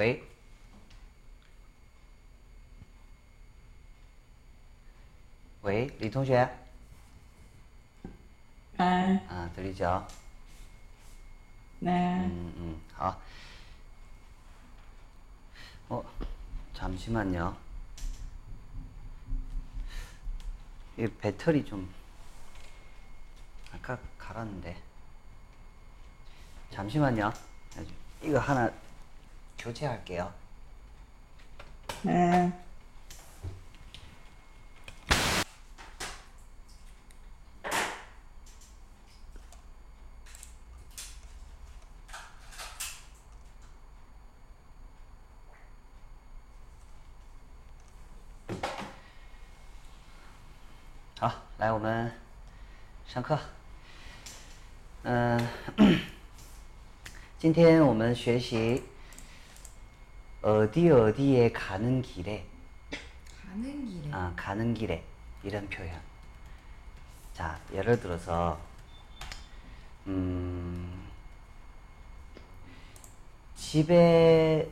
Wait. Wait, 리 동시에. 네. 아, 들리죠? 네. 음, 음, 아. 어, 잠시만요. 이 배터리 좀 아까 갈았는데 잠시만요 이거 하나 교체할게요. 네. 음. 好，来，我们上课。嗯、今天我们学习 어디 어디에 가는 길에 가는 길에 아, 가는 길에 이런 표현. 자, 예를 들어서 음, 집에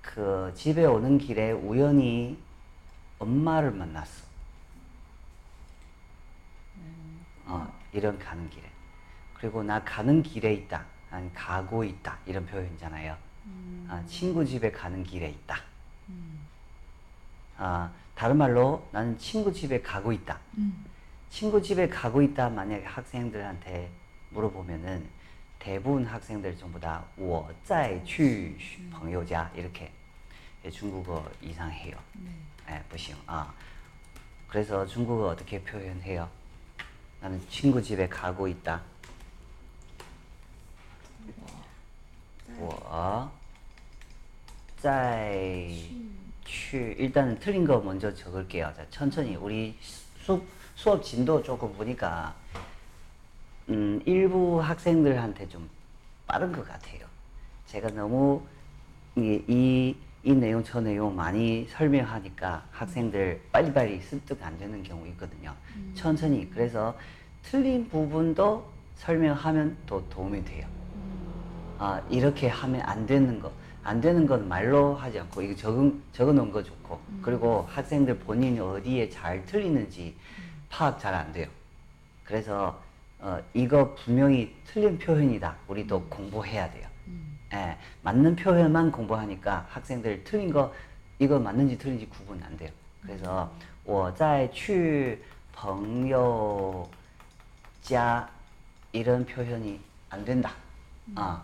그 집에 오는 길에 우연히 엄마를 만났어. 어, 이런 가는 길에. 그리고 나 가는 길에 있다. 아니 가고 있다. 이런 표현이잖아요. 아, 친구 집에 가는 길에 있다. 아, 다른 말로 나는 친구 집에 가고 있다. 음. 친구 집에 가고 있다 만약에 학생들한테 물어보면은 대부분 학생들 전부 다 我在去朋友家 이렇게 예, 중국어 이상해요. 네. 예, 不行 아. 그래서 중국어 어떻게 표현해요? 나는 친구 집에 가고 있다. 我在去 일단은 틀린 거 먼저 적을게요. 자, 천천히 우리 수, 수업 진도 조금 보니까 음, 일부 학생들한테 좀 빠른 것 같아요. 제가 너무 이, 이, 이 내용 저 내용 많이 설명하니까 학생들 빨리빨리 습득 안 되는 경우 있거든요. 천천히 그래서 틀린 부분도 설명하면 더 도움이 돼요. 아, 이렇게 하면 안 되는 거. 안 되는 건 말로 하지 않고, 이거 적은, 적어 놓은 거 좋고, 그리고 학생들 본인이 어디에 잘 틀리는지 파악 잘 안 돼요. 그래서, 어, 이거 분명히 틀린 표현이다. 우리도 공부해야 돼요. 예, 맞는 표현만 공부하니까 학생들 틀린 거, 이거 맞는지 틀린지 구분 안 돼요. 그래서, 我在去朋友家 이런 표현이 안 된다. 아,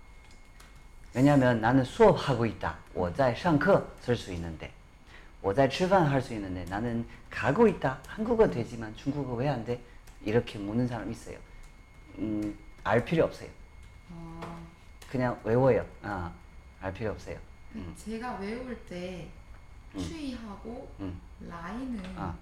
왜냐면 나는 수업하고 있다. 我在上课 쓸 수 있는데. 我在吃饭 할 수 있는데 나는 가고 있다. 한국어 되지만 중국어 왜 안 돼? 이렇게 묻는 사람 있어요. 음, 알 필요 없어요. 어, 그냥 외워요. 아, 알 필요 없어요. 음, 제가 외울 때 추이하고 음. 라인은 아.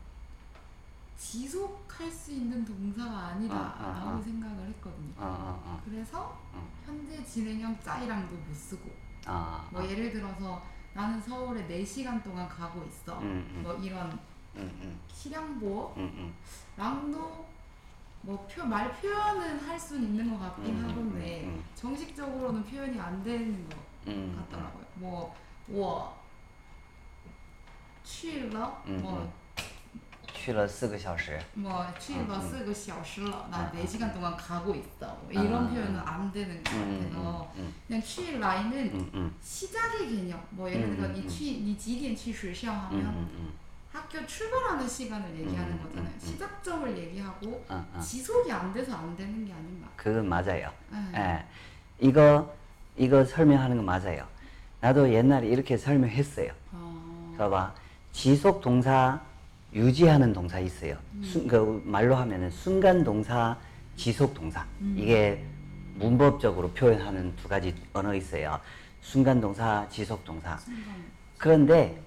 지속할 수 있는 동사가 아니다라고 아, 아, 아. 생각을 했거든요. 아, 아, 아. 그래서 어. 현재 진행형 짜이랑도 못 쓰고 아, 뭐 예를 들어서 나는 서울에 4시간 동안 가고 있어. 음, 음. 뭐 이런 음, 음, 실향보어랑도 음, 음. 뭐 표, 말 표현은 할 수는 있는 것 같긴 음, 하던데 음, 음. 정식적으로는 표현이 안 되는 것 음, 같더라고요. 뭐, 我去了, 음, 뭐, 음. 去了四个小时. 뭐, 去了음, 4个小时了. 나 아, 4시간 동안 가고 있어. 뭐 이런 아, 표현은 안 되는 것 음, 같아서 음, 그냥 去 라인은 음, 음, 시작의 개념. 뭐 예를 들어 음, 니 음. 去, 니 지디엔 去学校 음, 하면 음, 음. 학교 출발하는 시간을 얘기하는 음, 거잖아요. 음, 음. 시작점을 얘기하고 아, 아. 지속이 안 돼서 안 되는 게 아닌가. 그건 맞아요. 네. 예. 이거, 이거 설명하는 거 맞아요. 나도 옛날에 이렇게 설명했어요. 어, 봐봐. 지속 동사, 유지하는 동사 있어요. 순, 그 말로 하면은 순간 동사, 지속 동사. 이게 문법적으로 표현하는 두 가지 언어 있어요. 순간 동사, 지속 동사. 그런데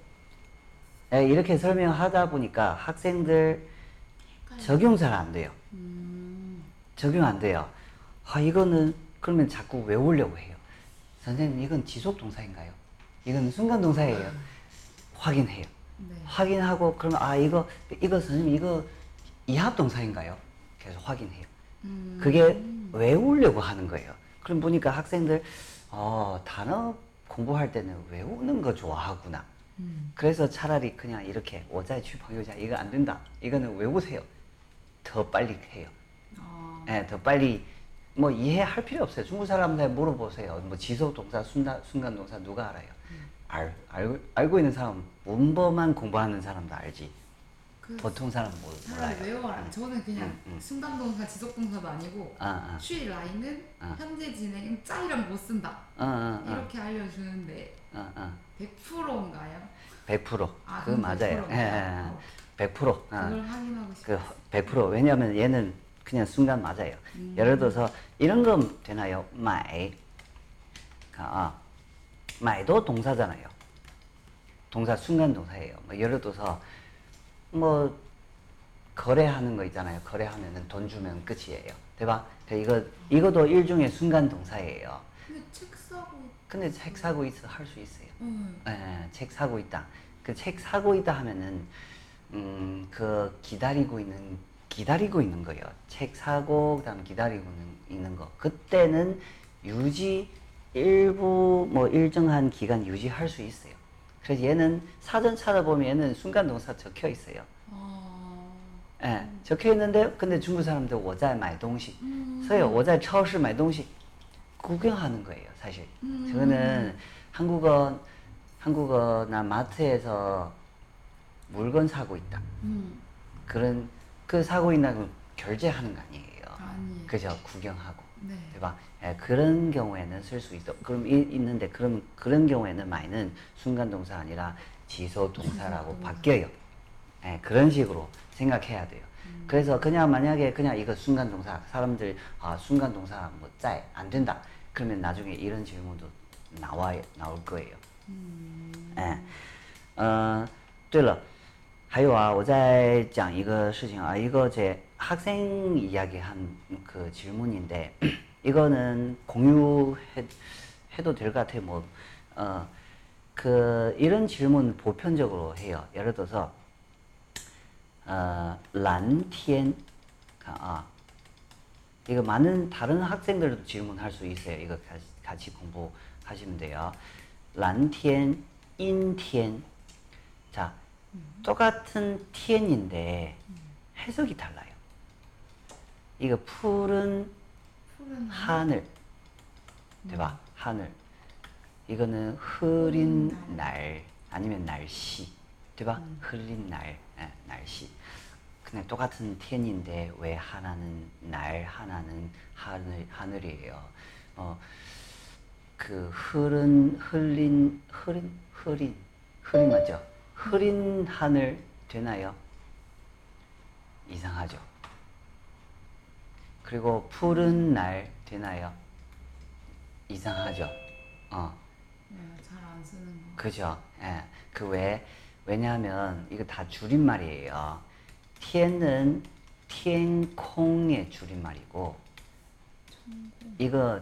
예, 이렇게 설명하다 보니까 학생들 적용 잘 안 돼요. 음. 적용 안 돼요. 아, 이거는 그러면 자꾸 외우려고 해요. 선생님, 이건 지속 동사인가요? 이건 순간 동사예요. 확인해요. 네. 확인하고 그러면 아 이거 이거 선생님 이거 이합 동사인가요? 계속 확인해요. 음. 그게 외우려고 하는 거예요. 그럼 보니까 학생들 어, 단어 공부할 때는 외우는 거 좋아하구나. 음. 그래서 차라리 그냥 이렇게 오자의 취방요자 이거 안 된다. 이거는 외우세요. 더 빨리 해요. 아. 예, 더 빨리 뭐 이해할 필요 없어요. 중국 사람들 물어보세요. 뭐 지속 동사, 순간 동사 누가 알아요? 알, 알 알고 있는 사람 문법만 공부하는 사람도 알지. 그 보통 사람 모- 차라리 몰라요. 외워라. 저는 그냥 음, 음. 순간동사, 지속동사도 아니고 아, 아. 쉬 라인은 아. 현재 진행 짜이랑 못 쓴다. 어, 어, 어, 이렇게 알려주는데 어, 어. 100%인가요? 100%. 아, 그럼 맞아요. 100% 예, 예, 어. 예. 100%. 어. 그걸 확인하고 싶어요. 그100% 왜냐하면 얘는 그냥 순간 맞아요. 음. 예를 들어서 이런 건 되나요? 买 아, 买도 동사잖아요. 동사 순간 동사예요. 뭐 예를 들어서 뭐 거래하는 거 있잖아요. 거래하면은 돈 주면 끝이에요. 대박. 이거 이거도 일종의 순간 동사예요. 근데 책 사고 근데 책 사고 있어 할 수 있어요. 응. 예, 책 사고 있다. 그 책 사고 있다 하면은 음, 그 기다리고 있는 기다리고 있는 거예요. 책 사고 그다음 기다리고 있는 거. 그때는 유지 일부 뭐 일정한 기간 유지할 수 있어요. 그래서 얘는 사전 찾아보면 얘는 순간동사 적혀 있어요. 어... 예, 적혀 있는데 근데 중국 사람들 我在买东西, 써요. "我在超市买东西" 구경하는 거예요, 사실. 음... 저는 한국어 한국어나 마트에서 물건 사고 있다. 음. 그런 그 사고 있나 그 결제하는 거 아니에요. 그죠? 구경하고. 네. 대 예, 그런 경우에는 쓸 수 있어. 그럼 이, 있는데 그럼 그런 경우에는 많이는 순간 동사 아니라 지속 동사라고 지속 동사. 바뀌어요. 예, 그런 식으로 생각해야 돼요. 음. 그래서 그냥 만약에 그냥 이거 순간 동사 사람들 아 순간 동사 뭐짤안 된다. 그러면 나중에 이런 질문도 나와 나올 거예요. 음. 哎，呃，对了，还有啊，我再讲一个事情啊，一个제 학생 이야기한 그 질문인데 이거는 공유해 해도 될 것 같아요. 뭐, 어, 그 이런 질문 보편적으로 해요. 예를 들어서 어, 란티엔 아 이거 많은 다른 학생들도 질문할 수 있어요. 이거 같이, 공부하시면 돼요. 란티엔, 인티엔. 자, 똑같은 티엔인데 해석이 달라요. 이거 푸른 하늘, 대박 하늘. 이거는 흐린 날 아니면 날씨, 대박 흐린 날, 예, 날씨. 그냥 똑같은天인데 왜 하나는 날, 하나는 하늘 하늘이에요. 어, 그 흐른 흘린 흐린 흐린 흐린 맞죠? 흐린 하늘 되나요? 이상하죠. 그리고 푸른 날 되나요? 이상하죠. 어, 네, 잘안 쓰는 거. 그죠. 예. 그 왜, 왜냐하면 이거 다 줄임말이에요.天은 天空의 줄임말이고, 이거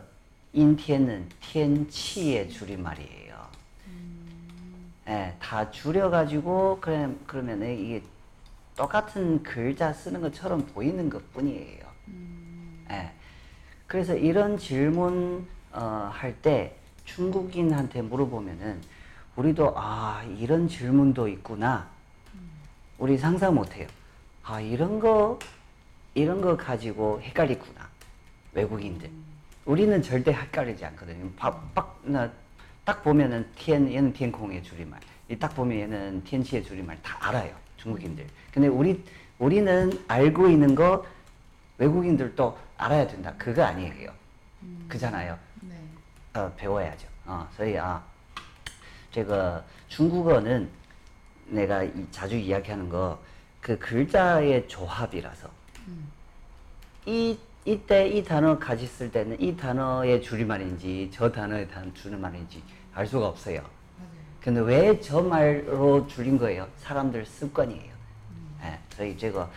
인天은 天气의 줄임말이에요. 예, 다 줄여가지고, 그래, 그러면 이게 똑같은 글자 쓰는 것처럼 보이는 것 뿐이에요. 음. 예. 그래서 이런 질문 어, 할 때 중국인한테 물어보면은 우리도 아 이런 질문도 있구나. 우리 상상 못해요. 아 이런 거 이런 거 가지고 헷갈리구나. 외국인들. 우리는 절대 헷갈리지 않거든요. 박박나딱 보면은 티엔 얘는 티엔콩의 줄임말. 딱 보면 얘는 티엔치의 줄임말 다 알아요. 중국인들. 근데 우리 우리는 알고 있는 거 외국인들도 알아야 된다. 그거 아니에요. 그잖아요. 네. 呃 배워야죠. 어, 所以啊, 这个 중국어는 내가 이- 자주 이야기하는 거 그 글자의 조합이라서 이 이때 이 단어 같이 쓸 때는 이 단어의 줄임말인지 저 단어의 단 줄임말인지 알 수가 없어요. 맞아요. 근데 왜 저 말로 줄인 거예요? 사람들 습관이에요. 哎，所以这个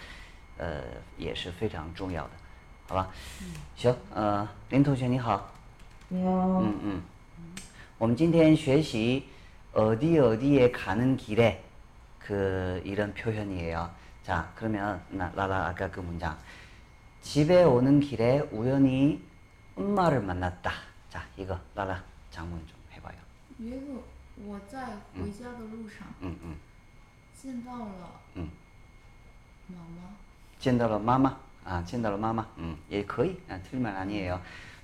呃也是非常重要的，好吧？行，呃，林同学你好， 안녕. 음, 음. 我们今天学习 어디 어디에 가는 길에 그 이런 표현이에요. 자, 그러면 나, 라라 아까 그 문장 집에 오는 길에 우연히 엄마를 만났다. 자, 이거 라라 장문 좀 해봐요. 有一个我在回家的路上 음, 음, 见到了 음. 妈妈， 见到了妈妈啊，见到了妈妈，嗯，也可以啊， 틀리면 아니에요.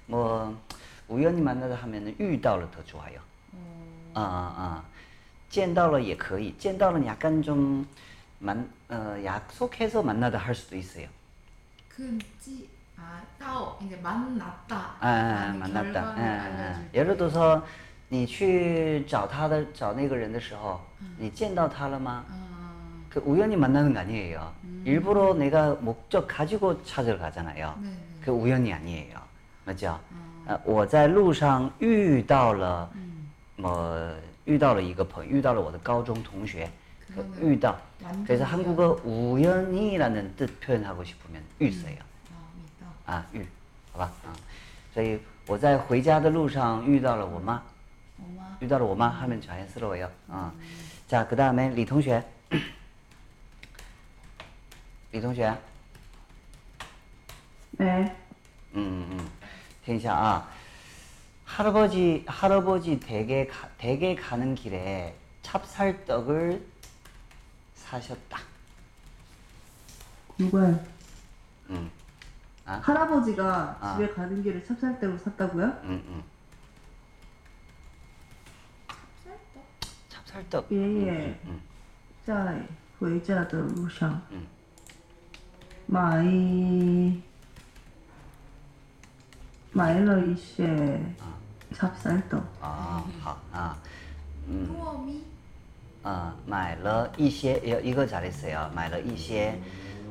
뭐 우연히 만나다 하면은 遇到了더 좋아요. 어, 아, 아. 见到了也可以. 见到了 약간 좀 만, 어, 약속해서 만나다 할 수도 있어요. 그지 아到 이제 만났다. 아, 아, 라는 만났다. 결과를 아, 아, 아. 알려줄 예를 들어서 你去找他的找那个人的时候,你见到他了吗? 아, 그 우연히 만나는 거 아니에요. 일부러 내가 목적 가지고 찾으러 가잖아요. 네, 네. 그 우연이 아니에요. 맞죠? 어, 我在路上遇到了 음, 么遇到了一个朋遇到了我的高中同学， 그거는 그遇到 완전 그래서 우연. 한국어 우연히라는 뜻 표현하고 싶으면 遇 써요. 아 있다. 啊，遇，好吧，啊，所以我在回家的路上遇到了我妈， 엄마 遇到了我妈 하면 자연스러워요. 아, 자, 그 다음에 리同学， 李同学， 네. 음, 음, 听一下啊， 할아버지 할아버지 댁에 가, 댁에 가는 길에 찹쌀떡을 사셨다. 누가요? 음, 아, 할아버지가 아. 집에 가는 길에 찹쌀떡을 샀다고요? 음, 음, 쌀떡? 찹쌀떡. 예, 음, 예. 음, 음. 在回家的路上嗯 买买了一些 찹쌀떡. 아, 好啊，嗯。 糯米 어, 买了一些 이- 이거 잘했어요. 买了一些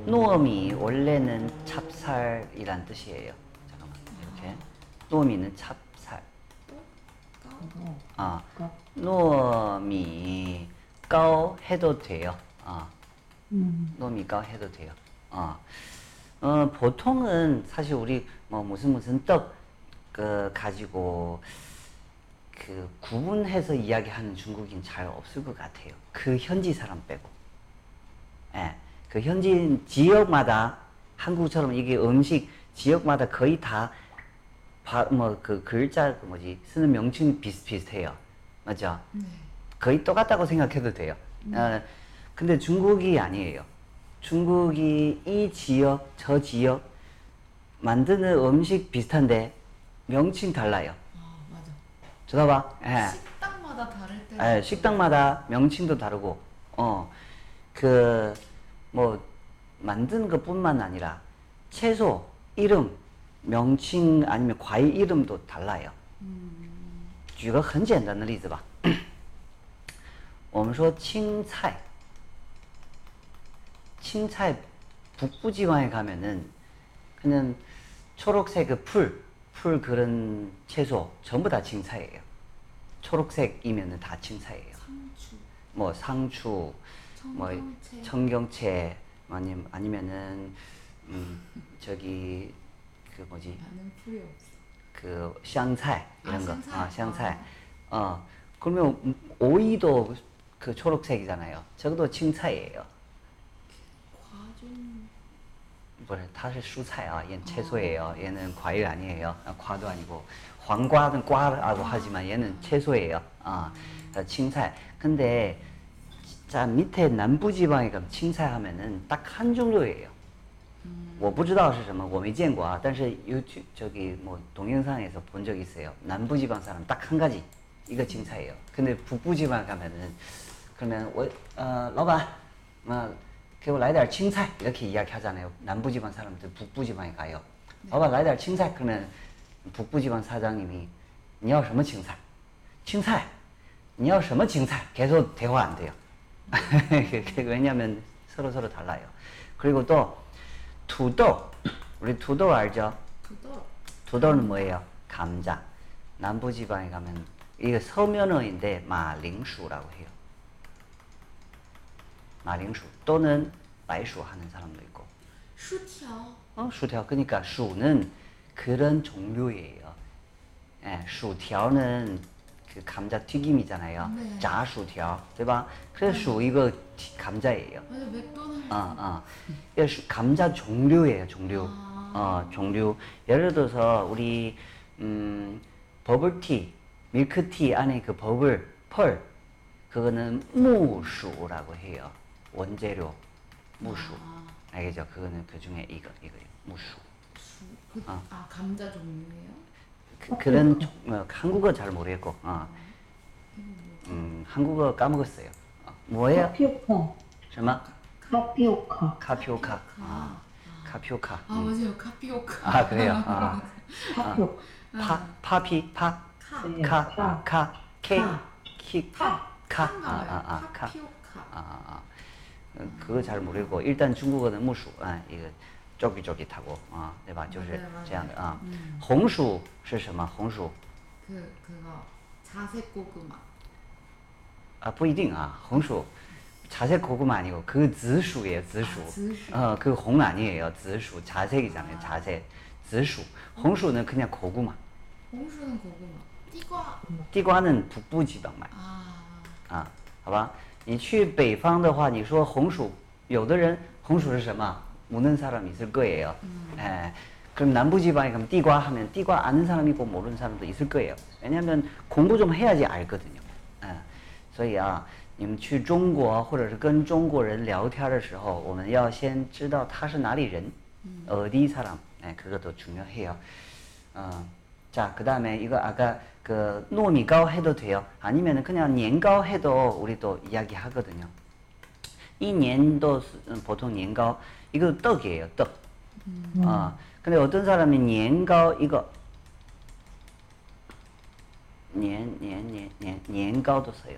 糯米 원래는 찹쌀이란 뜻이에요. 잠깐만 이렇게 糯米는 찹쌀. 아, 糯米 糕 해도 돼요. 아, 음. 糯米糕 해도 돼요. 아, 어, 보통은 사실 우리 뭐 무슨 무슨 떡 그, 가지고 그 구분해서 이야기하는 중국인 잘 없을 것 같아요. 그 현지 사람 빼고. 예. 그 현지 지역마다 한국처럼 이게 음식 지역마다 거의 다 뭐그 글자 그 뭐지 쓰는 명칭 비슷비슷해요. 맞죠? 네. 거의 똑같다고 생각해도 돼요. 어, 근데 중국이 아니에요. 중국이 이 지역, 저 지역 만드는 음식 비슷한데 명칭 달라요. 아 맞아. 쳐다봐. 예. 식당마다 다를 때. 예, 식당마다 명칭도 다르고, 어, 그, 뭐, 만드는 것 뿐만 아니라, 채소, 이름, 명칭 아니면 과일 이름도 달라요. 举个很简单的例子吧，我们说青菜， 신사의 북부 지방에 가면은 그냥 초록색 그 풀, 풀 그런 채소 전부 다 青菜예요. 초록색이면은 다 칭사예요. 상추. 뭐 상추, 뭐 청경채. 뭐 청경채 아니 아니면은 음, 저기 그 뭐지? 나는 풀이 없어. 그 샹菜 이런 아, 거. 샹차이? 어, 샹菜. 아. 어. 그러면 오이도 그 초록색이잖아요. 저것도 칭차예요. 不是, 다是 蔬菜啊, 얘는 채소예요. 얘는 과일 아니에요. 아, 과도 아니고黄瓜는 과라고 하지만 얘는 채소예요. 아, 青菜. 근데 자 밑에 남부 지방에 가면 青菜 하면은 딱 한 종류예요. 我不知道是什么，我没见过啊。但是 YouTube 저기 뭐 동영상에서 본 적 있어요. 남부 지방 사람 딱 한 가지 이거 青菜예요. 근데 북부 지방 가면은 그러면 我 어, 老板, 어, 给我来点青菜 이렇게 이야기하잖아요. 남부 지방 사람들 북부 지방에 가요. 老板来点青菜 그러면 북부 지방 사장님이 你要什么青菜?青菜.你要什么青菜? 계속 대화 안 돼요. 왜냐면 서로 서로 달라요. 그리고 또土豆 우리土豆 알죠? 그거土豆는 뭐예요? 감자. 남부 지방에 가면 이게 서면어인데 마링수라고 해요. 마링수 또는 말수 하는 사람도 있고. 薯条 어, 수条. 그러니까 수는 그런 종류예요. 예, 수条는 그 감자 튀김이잖아요. 네.炸薯条, 对吧? 그래서 수 이거 튀- 감자예요. 맞아 맥도날드 어, 어. 이게 수- 감자 종류예요, 종류. 아. 어, 종류. 예를 들어서 우리 음, 버블티, 밀크티 안에 그 버블, 펄, 그거는 무수라고 해요. 원재료, 무수. 알겠죠? 그거는 그 중에 이거, 이거예요. 무수. 수, 그, 아. 아. 감자 종류예요? 그, 그런 종- 어, 한국어 잘 모르겠고, 어. 음, 한국어 까먹었어요. 어, 뭐예요? 카피오카. 什么? 카피오카. 카피오카. 아, 카피오카. 아 음. 맞아요 카피오카 아, 그래요? 아. 카피오카. 파, 파피, 파, 카 네. 카, 카. 카, 케, 카. 키, 카 카, 아, 아, 아, 카. 카피오카 아, 아, 아. 그거 잘 모르고 일단 중국어는 무수, 아, 이거 쫄깃쫄깃하고, 아, 对吧？就是 맞아요, 맞아요. 这样的啊。 음. 红薯是什么？红薯 그 그거 자색 고구마 아, 不一定啊. 红薯 자색 고구마 아니고 그紫薯예요, 紫薯. 아, 紫薯. 어, 그 홍 아니에요. 紫薯. 자색이잖아요. 자색. 紫薯. 홍수는 그냥 고구마. 홍수는 고구마 띠과 地瓜는 북부 지방 말. 아 啊，好吧？ 你去北方的话，你说红薯，有的人红薯是什么？ 모르는 사람 있을 거예요. 예. 그럼 남부 지방에 가면 띠과 하면 띠과 아는 사람 있고 모르는 사람도 있을 거예요. 왜냐하면 공부 좀 해야지 알거든요. 예. 所以啊，你们去中国或者是跟中国人聊天的时候，我们要先知道他是哪里人， 어디 사람. 예, 그것도 중요해요. 어, 자, 그 다음에 이거 아까 그 노미가오 해도 돼요. 아니면 그냥 년가오 해도 우리도 이야기 하거든요. 이 년도 보통 년가오 이거 떡이에요, 떡. 음. 어, 근데 어떤 사람이 년가오 이거 년, 년, 년, 년, 년가오도 써요.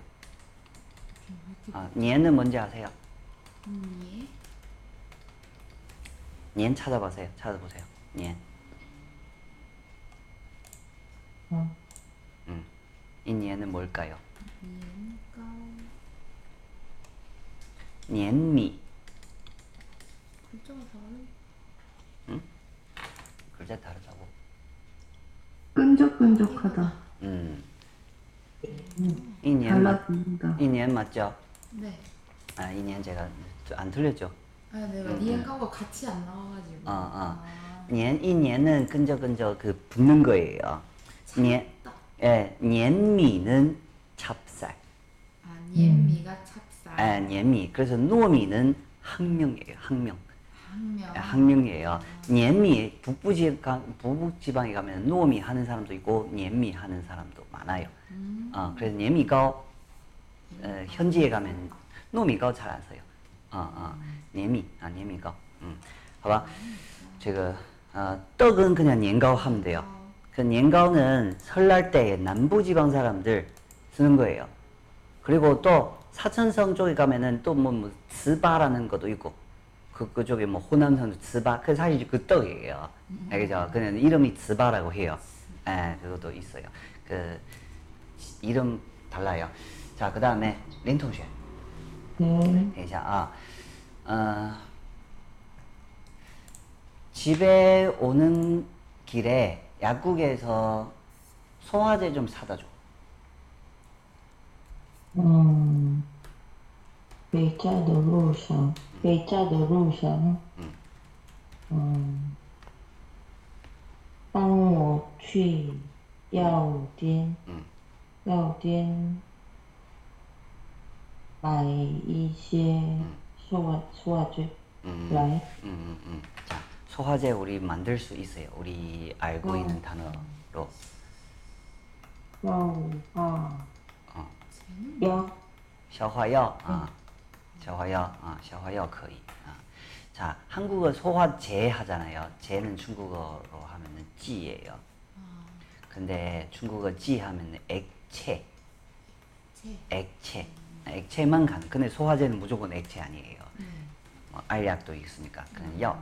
어, 아, 년은 뭔지 아세요? 음, 예. 년 찾아보세요. 찾아보세요. 년. 어. 음. 이 년은 뭘까요?年糕 년미. 글자가 다른 글자 다르자고. 끈적끈적하다. 음. 이 년, 맞, 년 맞죠? 네 아, 이년 제가 안 틀렸죠? 아, 내가 음, 니엔가오가 같이 안 나와가지고. 어, 어. 아, 년, 이 년은 끈적끈적 그 붙는 거예요. 년, 예, 년미는 찹쌀. 아, 년미가 음. 찹쌀. 예, 년미. 그래서 노미는 항명이에요, 항명. 항명. 아, 항명이에요. 년미 북부 지방 북부 지방에 가면 노미 하는 사람도 있고 년미 하는 사람도 많아요. 음. 어, 그래서 년미가 어, 현지에 가면 음. 노미가 잘안 써요. 어, 어, 년미 아 년미가. 음, 봐봐. 음. 제가 어, 떡은 그냥 년가 하면 돼요. 아. 그 년가오는 설날 때에 남부지방 사람들 쓰는 거예요. 그리고 또 사천성 쪽에 가면은 또뭐 뭐, 뭐 바라는 것도 있고 그, 그쪽에 뭐 호남성도 즈바 그 사실 그 떡이에요. 알겠죠? 그냥 이름이 즈바라고 해요. 예, 그것도 있어요. 그 이름 달라요. 자, 그 다음에 린 통신. 음. 네. 예, 대자 아, 어, 집에 오는 길에 약국에서 소화제 좀 사다 줘. 嗯，回家的路上，回家的路上，嗯，帮我去药店，嗯药店买一些소화 소화제 음, 来， 음, 음, 음. 자, 소화제 우리 만들 수 있어요. 우리 알고 있는 단어로. 药啊 어, 药 消化药 아, 消化药 아, 消化药可以 아. 자, 한국어 소화제 하잖아요. 제는 중국어로 하면은 찌예요. 근데 중국어 찌 하면은 액체. 채. 액체. 액체만 간. 근데 소화제는 무조건 액체 아니에요. 네. 뭐 알약도 있으니까 그냥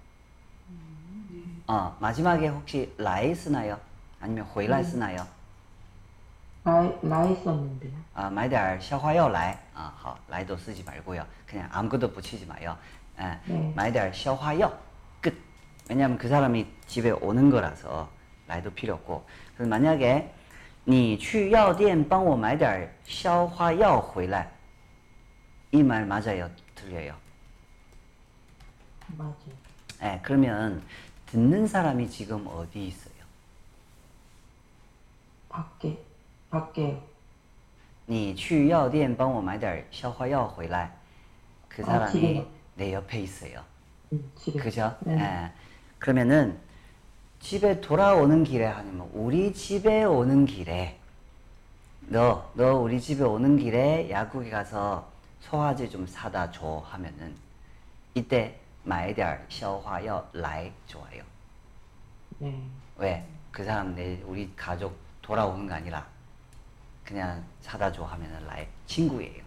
어, 마지막에 혹시 라이 쓰나요? 아니면 回来 쓰나요? 라이, 라이 썼는데요. 아, 买点儿消化药来. 아, 好, 라이도 쓰지 말고요. 그냥 아무것도 붙이지 마요. 예, 네. 买点儿消化药. 끝. 왜냐면 그 사람이 집에 오는 거라서 라이도 필요 없고. 그래서 만약에 你去药店帮我买点儿消化药回来. 이 말 맞아요? 틀려요? 맞아요. 예, 그러면 듣는 사람이 지금 어디 있어요? 밖에, 밖에요. 你去药店帮我买点儿消化药回来. 그 아, 사람이 집에요? 내 옆에 있어요. 음, 집에. 그죠? 네. 예. 그러면은 집에 돌아오는 길에 아니면 우리 집에 오는 길에 너, 너 우리 집에 오는 길에 약국에 가서 소화제 좀 사다 줘 하면은 이때 买点儿消化药来 좋아요. 네. 왜? 그 사람 내 우리 가족 돌아오는 거 아니라 그냥 사다 줘 하면은 라이 친구예요.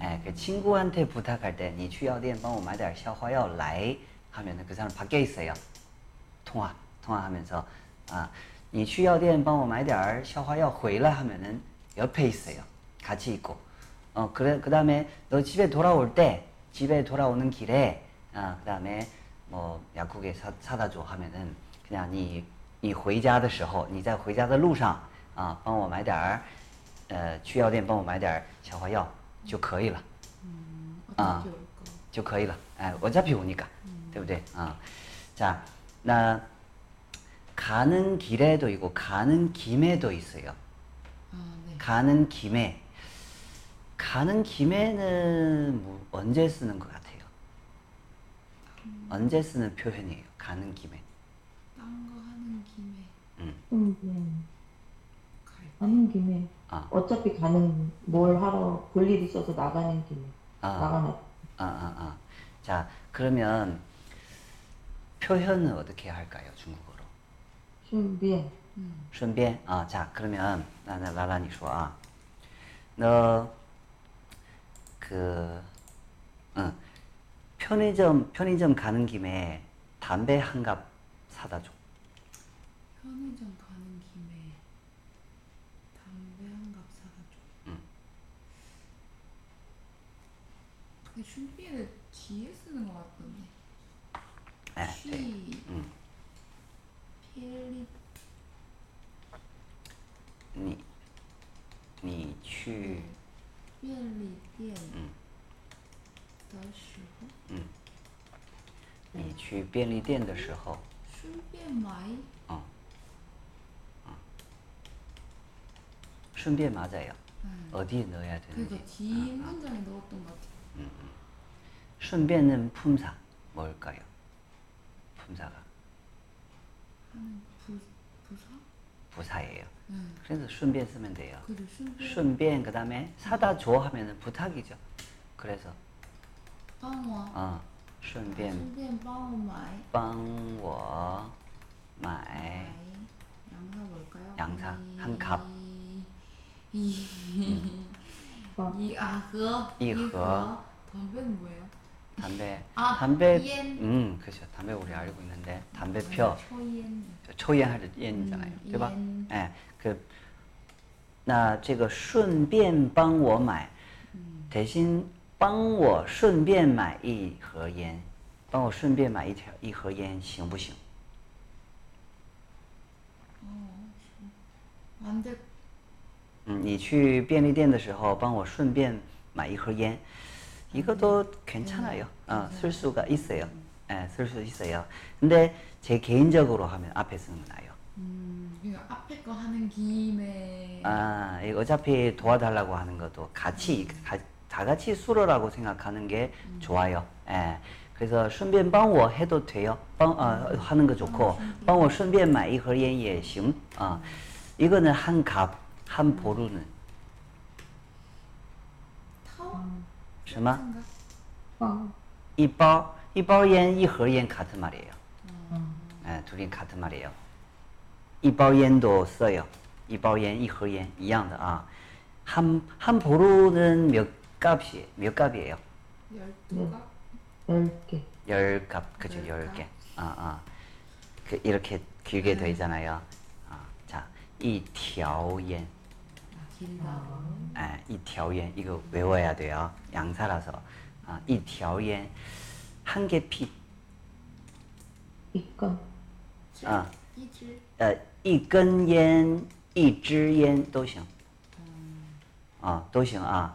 예, 그 친구한테 부탁할 때, 你去药店帮我买点消化药来 하면은 그 사람 밖에 있어요. 통화, 통화하면서 아, 你去药店帮我买点消化药回来 하면은 옆에 있어요. 같이 있고. 어, 그래 그다음에 너 집에 돌아올 때 집에 돌아오는 길에 아, 그다음에 뭐 약국에 사, 사다 줘 하면은 그냥 你你回家的时候，你在回家的路上啊，帮我买点儿，呃，去药店帮我买点儿消化药就可以了。 어떻게 아. 올까? 就可以了。哎，我家皮오니까，对不对啊？ 자, 나 가는 길에도 있고 가는 김에도 있어요. 아, 네. 가는 김에 가는 김에는 뭐 언제 쓰는 것 같아요? 언제 쓰는 표현이에요? 가는 김에. 딴 거 하는 김에 음. 음, 음. 갈 때. 가는 김에. 아, 어차피 가는, 뭘 하러 볼 일 있어서 나가는 김에. 아, 나가는. 아, 아, 아. 자, 그러면 표현은 어떻게 할까요? 중국어로? 준비해. 음. 顺便啊，자 그러면 나나 라라 你说啊，너 그, 응, 편의점 편의점 가는 김에 담배 한 갑 사다 줘. 편의점 가는 김에 담배 한 갑 사다 줘. 응. 근데 슌비에는 뒤에 쓰는 것 같던데. 네, 네. 쉬 응. 필리 你你去便利店嗯的时候，嗯， 你去便利店的时候，顺便买哦，哦，顺便 맞아요. 음. 어디에 넣어야 되는지. 그러니까 뒤 문장에 넣었던 것 같아. 顺便는 품사 뭘까요? 품사가 하는 부 부사? 부사예요. 응. 그래서 顺便 쓰면 돼요. 그래顺便 顺便 그다음에 사다 줘 하면은 부탁이죠. 그래서 帮我 어, 顺便顺便帮我买帮我买 买 양사 뭘까요? 양사, 이- 한 갑. 이 어. 이아허 이허. 담배는 뭐예요? 담배 아, 담배 옌. 음 그렇죠. 담배 우리 알고 있는데 담배표 초연 초연할 때 연이잖아요. 음, 对吧? 옌. 예. 그那这个顺便帮我买 음. 대신 帮我顺便买一盒烟帮我顺便买一条一盒烟行不行 안돼 嗯，你去便利店的时候，帮我顺便买一盒烟，이것도괜찮아요。 아, 쓸 수가 있어요. 예, 쓸 수 있어요. 근데 제 개인적으로 하면 앞에 쓰는 거 나요. 음, 이거 앞에 거 하는 김에 아, 이 어차피 도와달라고 하는 것도 같이 가- 다 같이 수로라고 생각하는 게 좋아요. 예. 그래서 顺便帮我 해도 돼요. 帮 어, 하는 거 좋고 帮我顺便买一盒烟也行. 어. 이거는 한 갑, 한 보루는 타워? 什么 생각? 方 一包一包烟一盒烟 같은 말이에요. 예, 둘이 같은 말이에요. 一包烟도 써요. 一包烟一盒烟一样的啊. 한, 한 보루는 몇 값이 몇 값이에요? 12가? 10개 열 값, 그죠? 열 열 값. 개. 아, 아. 그 이렇게 길게 돼 있잖아요. 아, 자, 一条烟. 아, 길다고. 아, 一条烟 이거 외워야 돼요. 양사라서. 아, 一条烟. 한 개 피. 이건 아. 이질. 呃，一根烟、一支烟都行，啊，都行啊，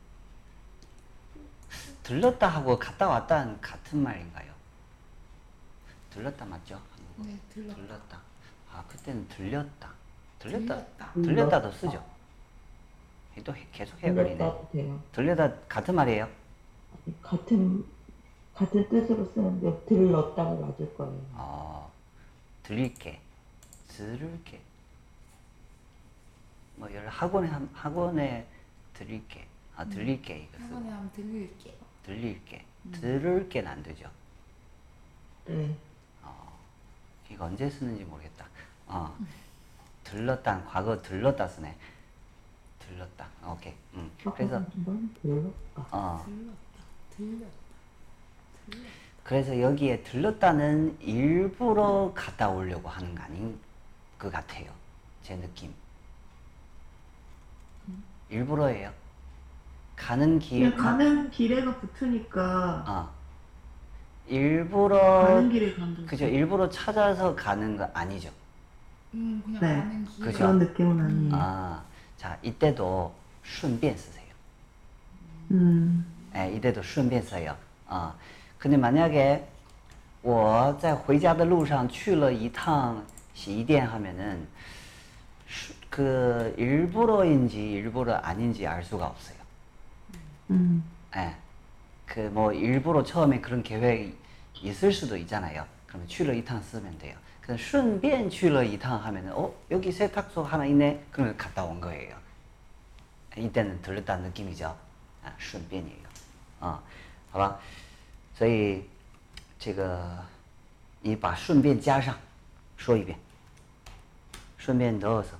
들렀다 하고 갔다 왔다는 같은 말인가요? 들렀다 맞죠? 한국어. 네, 들렀다. 들렀다. 아, 그때는 들렸다. 들렸다. 들렸다. 들렸다도 쓰죠. 또 해- 계속 해버리네. 들렸다 같은 말이에요. 같은 같은 뜻으로 쓰는데 들렀다가 맞을 거예요 어, 들릴게, 들을게. 뭐 예를 학원에 한- 학원에 들릴게, 아 들릴게 이거 학원에 한번 들릴게요. 들릴 게, 들을 게는 안 되죠. 네 이거 언제 쓰는지 모르겠다. 어, 들렀다, 과거 들렀다 쓰네. 들렀다. 오케이. 음. 그래서 넌 들렀다 어, 들렀다. 들렸다. 들렸다. 그래서 여기에 들렀다는 일부러 갔다 오려고 하는 거 아닌 것 같아요. 제 느낌. 일부러예요. 가는 길, 그냥 가는 길에가 붙으니까 아, 일부러, 가는 길에 간다 그죠. 일부러 찾아서 가는 거 아니죠. 음, 그냥 네. 가는 길. 그죠. 그런 느낌은 아니에요 아, 자, 이때도 顺便 쓰세요. 음 예, 이때도 顺便 써요. 아, 근데 만약에 我在回家的路上去了一趟洗衣店 하면은 수- 그 일부러인지 일부러 아닌지 알 수가 없어요. 음. 예. 그 뭐 일부러 처음에 그런 계획이 있을 수도 있잖아요. 그러면 去了一趟 쓰면 돼요. 그냥 顺便去了一趟 하면은 어 여기 세탁소 하나 있네. 그러면 갔다 온 거예요. 이때는 들렸다는 느낌이죠. 아, 顺便이에요. 어, 好吧.所以这个你把顺便加上说一遍顺便 넣어서 어디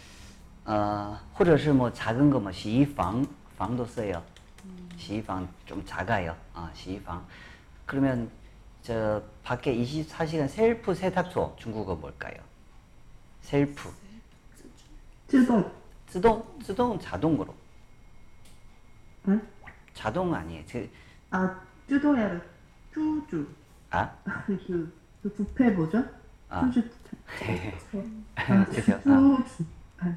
어, 或者是뭐 작은 거, 뭐 洗衣房, 방도 써요. 洗衣房 좀 작아요. 아, 洗衣房. 그러면 저 밖에 24시간 셀프 세탁소 중국어 뭘까요? 셀프, 自动 自动, 自动 자동으로. 응? 자동 아니에요. 그, 아 쭈도야 쭈쭈 아, 그, 그 부패 뭐죠? 아. 쭈쭈 그죠? 아. 쭈쭈 아니 쭈쭈 아,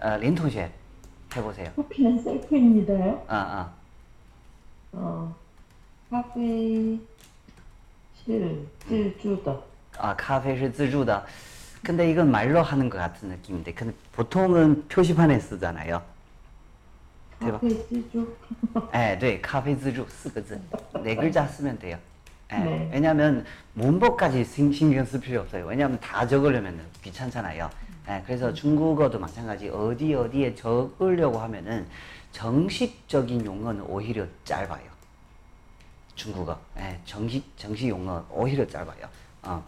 어, 린同学 해보세요. 커피는 셀프입니다요. 아, 아. 어, 카페 실自助的. 아, 咖啡是自助的. 근데 이건 말로 하는 것 같은 느낌인데, 근데 보통은 표시판에 쓰잖아요. 대박. 카페 自助. 哎，对，咖啡自助四个字，네 글자 쓰면 돼요. 예, 네. 왜냐하면 문법까지 신- 신경 쓸 필요 없어요. 왜냐하면 다 적으려면 귀찮잖아요. 예, 그래서 중국어도 마찬가지 어디 어디에 적으려고 하면은 정식적인 용어는 오히려 짧아요. 중국어, 예, 정식 정식 용어 오히려 짧아요. 어.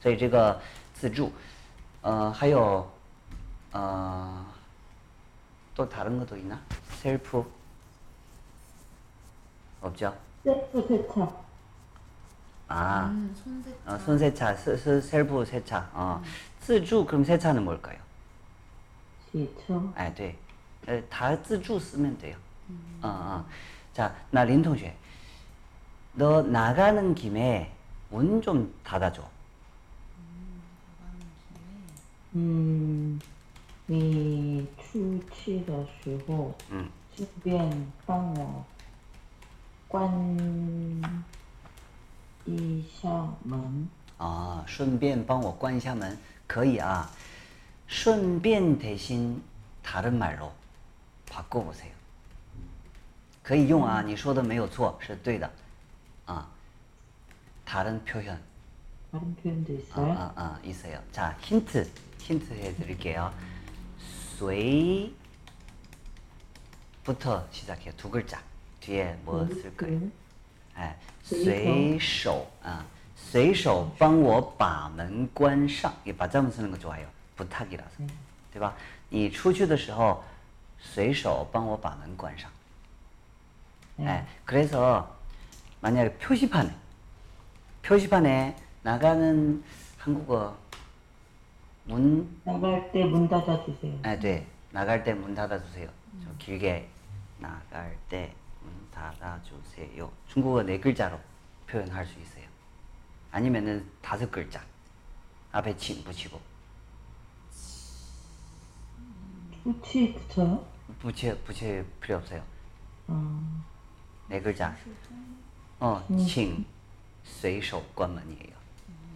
所以这个自助，呃，还有，呃， 또 다른 것도 있나? 셀프 없죠? 셀프 세차. 아, 음, 손세차. 어, 손세차, 스, 스, 셀프 세차. 어, 自助 그럼 세차는 뭘까요? 洗车. 哎，对，呃，다 自助 쓰면 돼요. 어, 어. 자, 나 린同学, 너 나가는 김에 문 좀 닫아줘. 나가는 김에 嗯，你出去的时候，嗯，顺便帮我关一下门。 아, 顺便帮我关一下门 可以啊. 顺便 대신 다른 말로 바꿔보세요. 可以用啊,你说的没有错,是对的. 아, 다른 표현. 다른 표현도 아, 있어요? 아, 아, 있어요. 자, 힌트. 힌트 해드릴게요. 随부터 시작해요. 두 글자. 뒤에 뭐 쓸까요? 哎，随手啊， 随手帮我把门关上，也把这么쓰는 거 좋아요. 부탁이라서, 对吧？你出去的时候，随手帮我把门关上。 예, 그래서 만약에 표시판에 표시판에 나가는 한국어 문, 나갈 때 문 닫아주세요. 아, 네, 나갈 때 문 닫아주세요. 좀 길게 나갈 때 문 닫아주세요. 중국어 네 글자로 표현할 수 있어요. 아니면은 다섯 글자 앞에 치 붙이고 붙이 붙여요? 붙이 붙일 필요 없어요. 음. 네 글자. 어, 음. 칭, 쇠쇼, 관만이에요.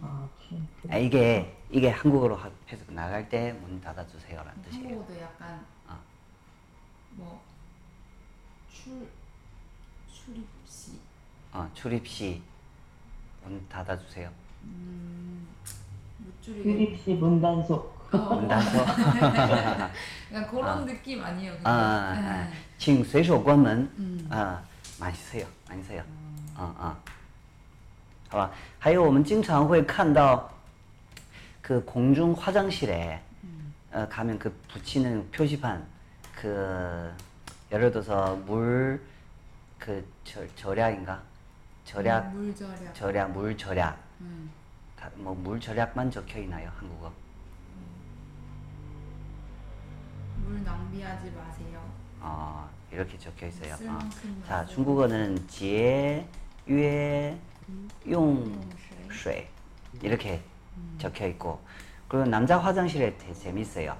아, 아, 이게 이게 한국어로 하- 해서 나갈 때 문 닫아주세요라는 뜻이에요. 한국어도 약간 어. 아. 뭐 출 출입시 어, 출입시 문 닫아주세요. 못 줄이게 유립시 문단속. 문 닫아서 약간 그런 느낌 아니에요? 근데? 아, 아, 아. 네. 请随手关门 음. 啊，많이쓰요 많이써요啊啊，好吧。还有我们经常会看到그 공중 화장실에 어, 가면 그 붙이는 표시판 그 예를 들어서 물 그 절약인가 절약, 음, 물 절약, 절약, 물 절약. 음. 뭐물 절약만 적혀 있나요, 한국어? 음. 물 낭비하지 마세요. 어, 이렇게 적혀 있어요. 어. 자, 중국어는 제, 예, 음. 용, 쇠. 이렇게 음. 적혀 있고. 그리고 남자 화장실에 되게 재밌어요.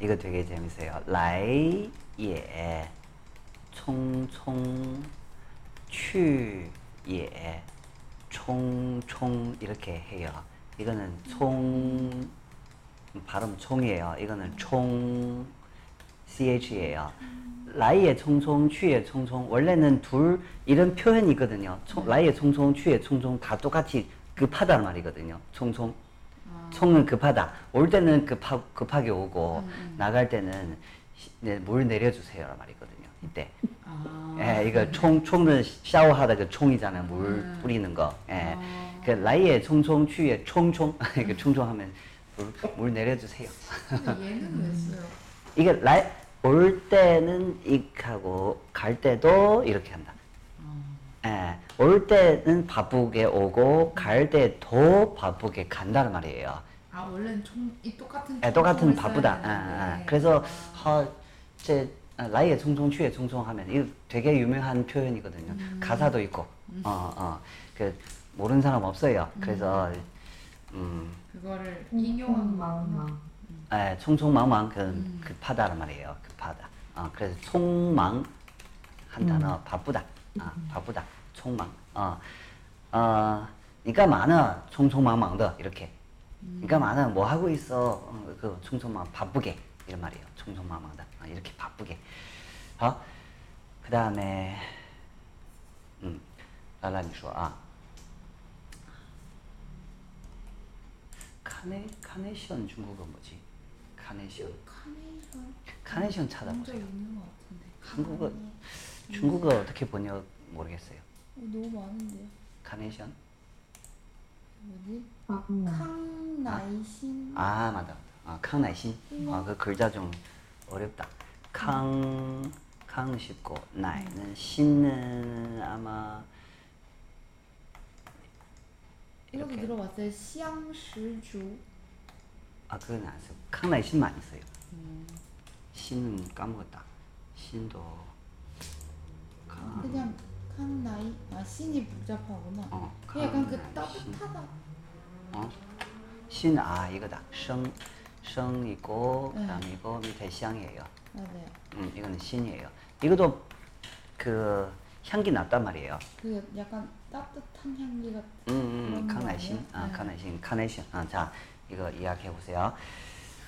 이거 되게 재밌어요. 라이, 예, 총총. 추예 총총 이렇게 해요. 이거는 총 발음 총이에요. 이거는 총 ch예요. 라이에 총총 추에 총총 원래는 둘 이런 표현이 있거든요. 총, 라이에 총총 추에 총총 다 똑같이 급하단 말이거든요. 총총 총은 급하다. 올 때는 급하, 급하게 오고 음, 음. 나갈 때는 물 내려주세요란 말이거든요. 이때. 아 예, 이거 총 총은 샤워하다 그 총이잖아요. 물 음. 뿌리는 거. 예. 아. 그 라이에 총총 추에 총총 그 총총 하면 물, 물 내려주세요. 근데 얘는 왜 써요? 이게 라이 올 때는 익하고 갈 때도 이렇게 한다. 예, 올 때는 바쁘게 오고 갈때더 바쁘게 간다는 말이에요. 아 원래는 총, 이 똑같은 예, 똑같은 바쁘다. 아, 아. 되는데. 그래서 아, 어, 제 아, 라이에 총총 추에 총총 하면 이거 되게 유명한 표현이거든요. 음. 가사도 있고, 어, 어, 그 모르는 사람 없어요. 음. 그래서 음, 그거를 인용한. 망망. 예, 총총망망 그 음. 급하다는 말이에요. 급하다. 어, 그래서 총망 한 단어 바쁘다. 아, 바쁘다. 총망. 어, 어, 니가 많아. 총총망망的 이렇게. 니가 많아. 뭐 하고 있어? 어, 그 총총망 바쁘게 이런 말이에요. 총총망망다. 아, 이렇게 바쁘게. 어? 그 다음에, 음, 랄라니说 아. 카네, 카네션 중국어 뭐지? 카네션. 카네션. 카네션 찾아보세요. 있는 것 같은데. 한국어, 카네. 중국어 어떻게 번역 모르겠어요. 어, 너무 많은데. 카네션? 뭐지? 아, 음. 아, 아, 맞아. 아, 캉나이신. 음. 아, 그 글자 좀. 어렵다. 캉, 캉은 쉽고, 나이는 신는 아마 이렇게 들어봤어요. 향시주. 아 그건 안 쓰고 나이 신만 있어요. 음. 신은 까먹었다. 신도 캉. 그냥 칸나이 아 신이 복잡하구나. 어, 그냥 그 따뜻하다. 어? 신 아 이거다. 성 성이고, 그 네. 다음에 이거 밑에香이에요. 맞아요. 음, 이거는 신이에요. 이것도 그 향기 났단 말이에요. 그 약간 따뜻한 향기 같은. 음, 음, 그런 거 카네이신. 아니에요? 아, 네. 카네이신, 카네이션. 아, 자, 이거 이야기해 보세요.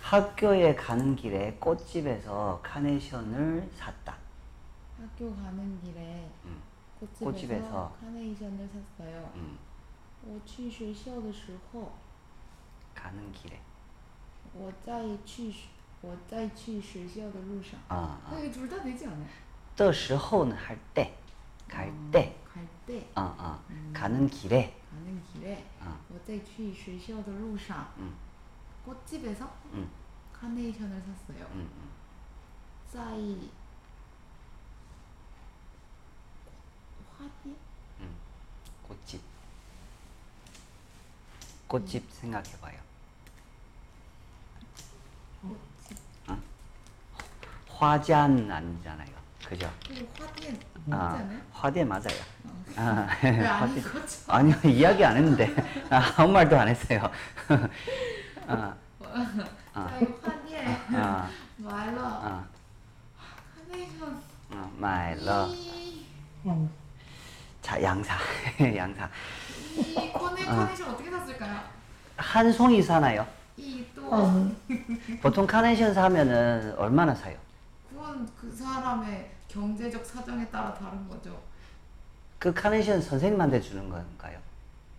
학교에 가는 길에 꽃집에서 카네이션을 샀다. 학교 가는 길에 음, 꽃집에서, 꽃집에서. 카네이션을 샀어요. 음, 我去学校的时候， 가는 길에. 我在去我在去学校的路上。 아, 아. 이게 둘 다 되지 않아요? 的时候는 할 때, 갈 때, 갈 때, 어, 어, 음. 가는 길에, 가는 길에 어, 我在去学校的路上 음, 꽃집에서 음, 카네이션을 샀어요. 음, 음. 在花店 음, 꽃집. 꽃집 생각해봐요. 화잔 아니잖아요. 그죠? 그 화된 아, 맞잖아요. 화된 맞아요. 어. 아, 화된. 아니요 이야기 안 했는데 아, 아무 말도 안 했어요. 아, 아, 화된 아, 말로 아, 화내서 아, 어, 말러. 이, 자 양사 양사 이 커넥 커넥션 어. 어떻게 샀을까요? 한 송이 사나요? 이또 어. 보통 카네이션 사면은 얼마나 사요? 그건 그 사람의 경제적 사정에 따라 다른 거죠. 그 카네이션 선생님한테 주는 건가요?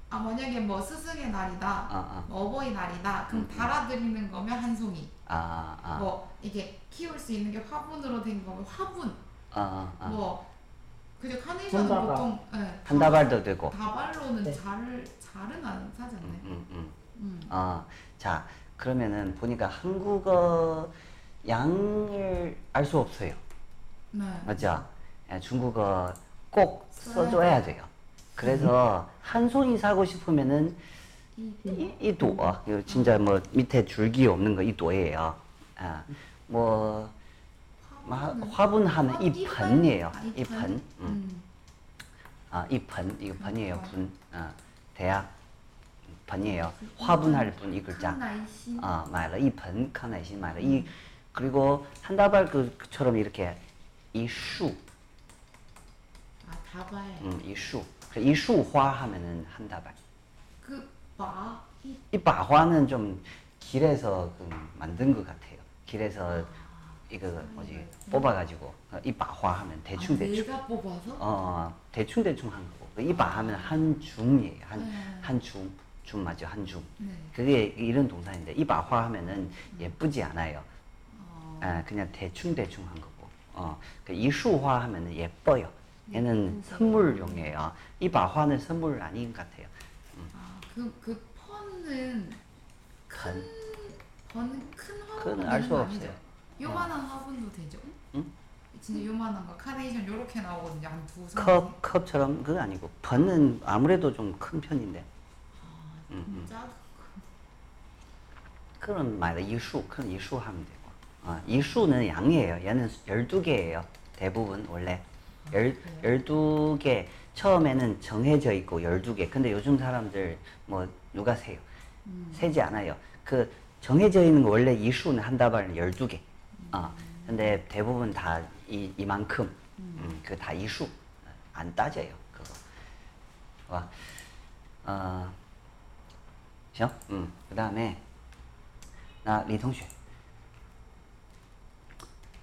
아 만약에 뭐 스승의 날이다, 아, 아, 뭐 어버이날이다, 그럼 달아드리는 거면 한 송이. 아, 아, 뭐 이게 키울 수 있는 게 화분으로 된 거면 화분. 아, 아. 뭐 그죠 카네이션은 한 다발. 보통 예, 한 다발도 되고. 다발로는 네. 잘 잘은 안 사지 않나요? 음, 음. 음. 아, 자, 그러면은 보니까 한국어 양을 알 수 없어요. 네. 맞죠? 예, 중국어 꼭 써야 써줘야 돼요. 그래서 한 송이 사고 싶으면은 이 이, 이朵, 이거 진짜 뭐 밑에 줄기 없는 거 이朵예요. 아, 뭐 마- 화분은 화분하면 이 아,盆이에요. 아, 이 盆. 음. 음. 아, 이 盆, 이거盆이에요. 아. 분. 아, 대야.盆이에요. 화분할 분 이 글자. 칸나이신. 아, 买了一盆康乃馨 买了이 그리고 한 다발 그처럼 이렇게 이树, 아 다발. 음. 그 이수 화 하면은 한 다발. 그바 이이 바화는 좀 길에서 그 만든 것 같아요. 길에서 이거 뭐지 뽑아가지고 이 바화 하면 대충 아, 대충. 내가 뽑아서? 어, 대충 대충 한 거고. 이바 하면 한 네. 한 줌, 줌 맞죠? 한 줌. 네. 그게 이런 동사인데 이 바화 하면은 예쁘지 않아요. 아, 그냥 대충대충 한 거고. 어, 그러니까 그 이수화 하면 예뻐요. 얘는 네, 선물용이에요. 이 바화는 선물 아닌 것 같아요. 음. 아, 그럼 그, 그 펀은 큰 큰, 번은 큰 화분 그건 알 수 없어요. 요만한 어. 화분도 되죠? 응? 진짜 요만한 거 카네이션 요렇게 나오거든요. 한 두 손. 컵, 컵처럼 그건 아니고, 번은 아무래도 좀 큰 편인데. 아, 음, 음. 작은 거. 그런 말이야. 이수, 그건 이수하면 돼요. 어, 이 수는 양이에요. 얘는 12개예요. 대부분 원래 열, 12개 처음에는 정해져 있고 12개. 근데 요즘 사람들 뭐 누가 세요? 음. 세지 않아요. 그 정해져 있는 거 원래 이 수는 한 다발은 12개. 어, 근데 대부분 다 이, 이만큼 음, 음 그다 이수 안 따져요. 그거. 와. 어. 行, 음. 그다음에 나 리동슈.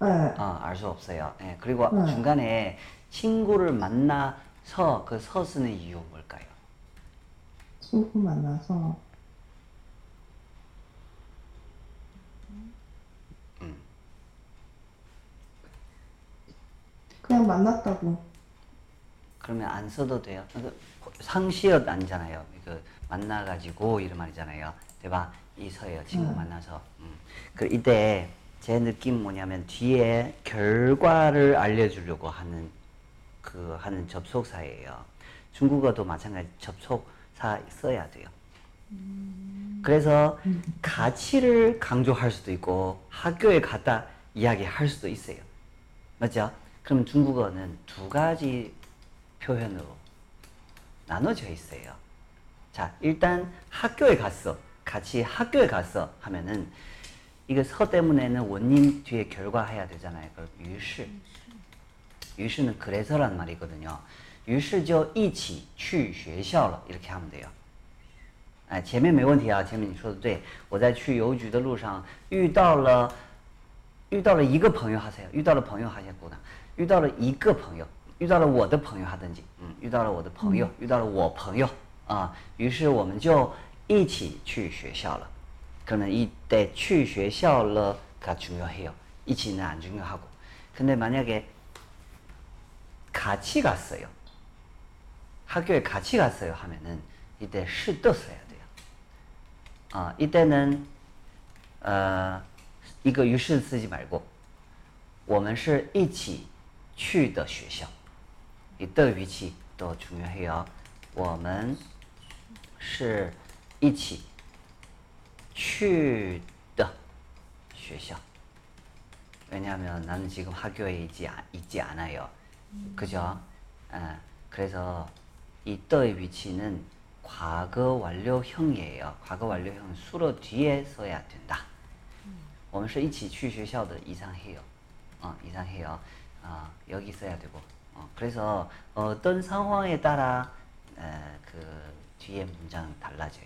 네, 어, 알수 없어요. 예, 그리고 네. 중간에 친구를 만나서 그 서 쓰는 이유 뭘까요? 친구 만나서 그냥 만났다고. 그러면 안 써도 돼요. 그 상시역 아니잖아요. 그 만나가지고 이런 말이잖아요. 대박 이서예요. 친구 만나서. 음. 그 이때 제 느낌 뭐냐면 뒤에 결과를 알려주려고 하는 그 하는 접속사예요. 중국어도 마찬가지 접속사 써야 돼요. 그래서 가치를 강조할 수도 있고 학교에 갔다 이야기할 수도 있어요. 맞죠? 그럼 중국어는 두 가지 표현으로 나눠져 있어요. 자, 일단 학교에 갔어. 같이 학교에 갔어 하면은 이거 서 때문에는 원인 뒤에 결과 해야 되잖아요. 그럼 于是 于是는 그래서란 말이거든요. 于是就一起去学校了 이렇게 하면 돼요. 哎，前面没问题啊，前面你说的对。我在去邮局的路上遇到了遇到了一个朋友하세요。遇到了朋友하세요。遇到了一个朋友，遇到了我的朋友하든지，嗯，遇到了我的朋友，遇到了我朋友啊，于是我们就一起去学校了。 그러면이때去学校了가중요해요。一起는안중요하고。근데만약에같이갔어요。 학교에 같이 갔어요 하면은 이때 시도 써야 돼요. 아, 이때는 어, 이거 유시 쓰지 말고 我们是一起去的学校. 이때 위치 더 중요해요. 我们是一起 去的学校. 왜냐하면 나는 지금 학교에 있지, 아- 있지 않아요. 그죠? 아, 그래서 이때의 위치는 과거 완료형이에요. 과거 완료형 수로 뒤에 써야 된다. 我们是一起去学校的 이상해요. 어, 이상해요. 어, 여기 써야 되고. 어, 그래서 어떤 상황에 따라 에, 그 뒤에 문장 달라져요.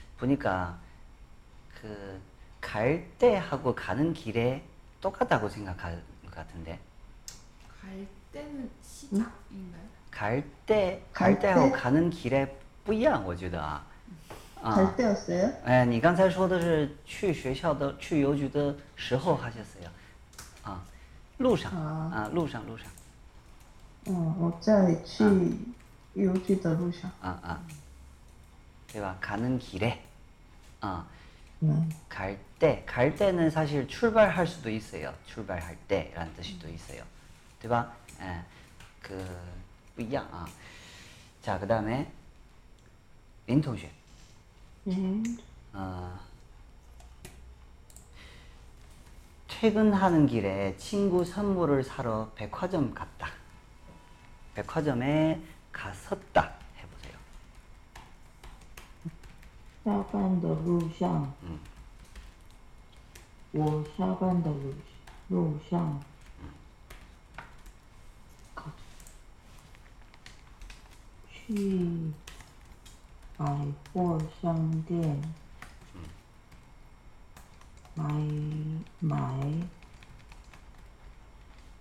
보니까 그 갈 때하고 가는 길에 똑같다고 생각할 것 같은데 갈 때는 시작인가요? 갈 때, 갈 갈 때하고 때? 가는 길에 不一样,我觉得啊.啊 갈 때였어요? 哎，你刚才说的是去学校的、去邮局的时候하셨어요. 아, 路上啊啊，路上路上嗯，我在去邮局的路上。啊啊，对吧？ 가는 길에 아 네. 갈 때, 갈 때는 사실 출발할 수도 있어요. 출발할 때라는 뜻이도 있어요. 对吧? 예, 그, 不一样啊. 자, 그 다음에, 린同学, 음, 어, 퇴근하는 길에 친구 선물을 사러 백화점 갔다. 백화점에 갔었다. 下班的路上，嗯。我下班的路路上，去百货商店买买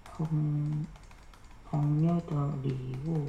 朋朋友的礼物，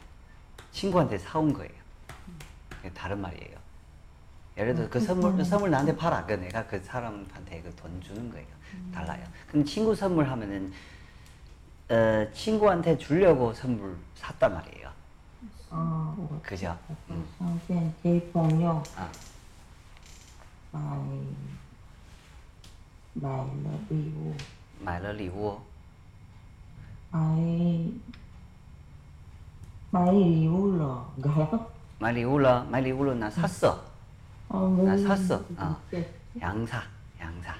친구한테 사온 거예요. 그게 다른 말이에요. 예를 들어 그 선물 그 선물 나한테 팔아. 그 내가 그 사람한테 그 돈 주는 거예요. 달라요. 그럼 친구 선물 하면은 어, 친구한테 주려고 선물 샀단 말이에요. 啊，我 그죠? 음. 商店给朋友 아, 买买了礼物，买了礼物，买 买礼物了，가买礼物了，买礼物了，나 샀어. 어, 나 네. 샀어. 어. 네. 양사, 양사,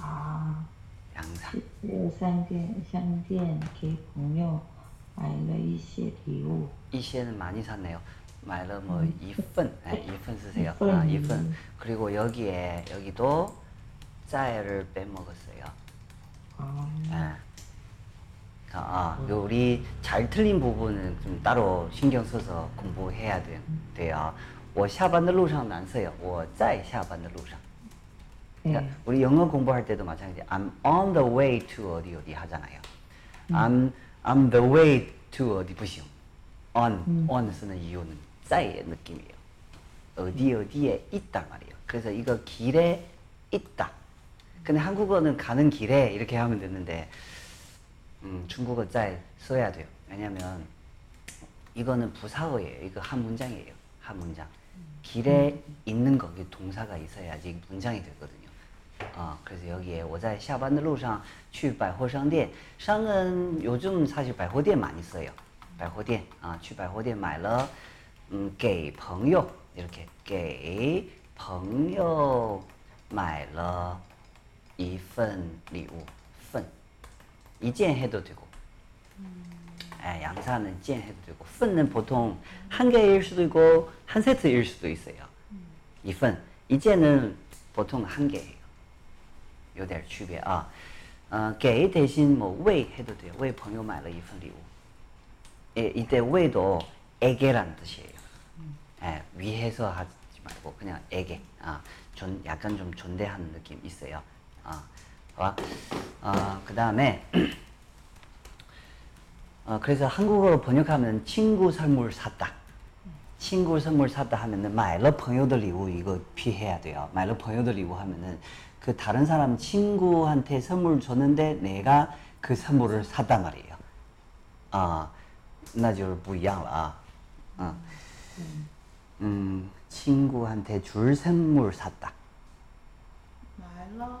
아, 양사. 这商店商店给朋友买了一些礼物， 이시에는 많이 샀네요. 말로 뭐 이phần, 네, 이phần 쓰세요. 이phần. 아, 이phần. 그리고 여기에 여기도 짤을 빼먹었어요. 아, 예. 아, 요 우리 잘 틀린 부분은 좀 따로 신경 써서 공부해야 돼, 돼요. 我下班的路上难써요. 我在下班的路上. 그러니까 네. 우리 영어 공부할 때도 마찬가지. I'm on the way to 어디 어디 하잖아요. I'm I'm the way to 어디 不行. on on 쓰는 이유는 在의 느낌이에요. 어디 어디에 있다 말이에요. 그래서 이거 길에 있다. 근데 한국어는 가는 길에 이렇게 하면 되는데 음, 중국어 在 써야 돼요. 왜냐면 이거는 부사어예요. 이거 한 문장이에요. 한 문장. 길에 있는 거, 이 동사가 있어야지 문장이 되거든요. 어, 그래서 여기에 我在下班的路上去百货商店. 상은 요즘 사실 百货店 많이 써요. 百货店 아, 去百货店买了 음, 给朋友 이렇게 给朋友买了一份礼物份 이件 해도 되고 예, 양사는 件 해도 되고 份은 보통 한 개일 수도 있고 한 세트일 수도 있어요. 이份 一件은 보통 한 개예요. 요될 区别 아. 어, 给 대신 뭐 为 해도 돼요. 为朋友买了一份礼物. 예, 이때 为도 에게라는 뜻이에요. 예, 위해서 하지 말고 그냥 에게. 아, 존, 약간 좀 존대하는 느낌 있어요. 아, 와. 어, 그 다음에 어, 그래서 한국어로 번역하면 친구 선물 샀다. 친구 선물 샀다 하면은 买了朋友的礼物 이거 피해야 돼요. 买了朋友的礼物 하면은 그 다른 사람 친구한테 선물 줬는데 내가 그 선물을 샀단 말이에요. 아, 那就是不一样了啊. 어. 음, 친구한테 줄 선물 샀다. 买了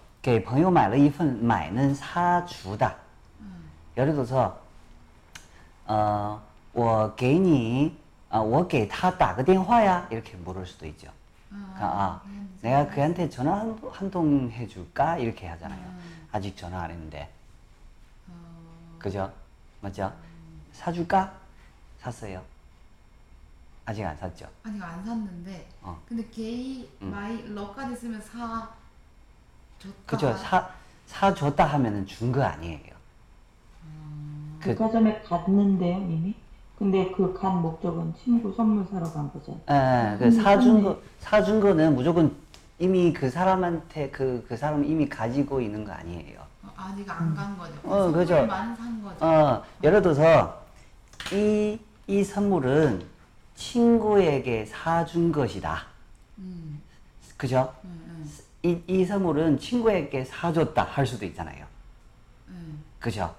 给朋友买了一份买는 사주다. 예를 들어서 어, 我给你 어, 我给他打个电话呀 이렇게 물을 수도 있죠. 그러니까, 아, 내가 그한테 전화 한, 한 통 해줄까 이렇게 하잖아요. 아직 전화 안 했는데, 그죠? 맞죠? 사줄까? 샀어요. 아직 안 샀죠. 아직 안 샀는데 어. 근데 게이 음. 마이 러까지 쓰면 사 줬다. 그죠? 사 사줬다 하면은 준 거 아니에요. 그 백화점에 갔는데요, 이미? 근데 그 간 목적은 친구 선물 사러 간 거잖아. 예, 그 음, 사준. 거 사준 거는 무조건 이미 그 사람한테 그 그 사람 이미 가지고 있는 거 아니에요. 어, 아직 안 간 거죠. 어, 그죠. 산 거죠. 어, 예를 들어서 이 이 선물은 친구에게 사준 것이다. 음, 그죠? 음, 음, 이, 이 선물은 친구에게 사줬다 할 수도 있잖아요. 음, 그죠?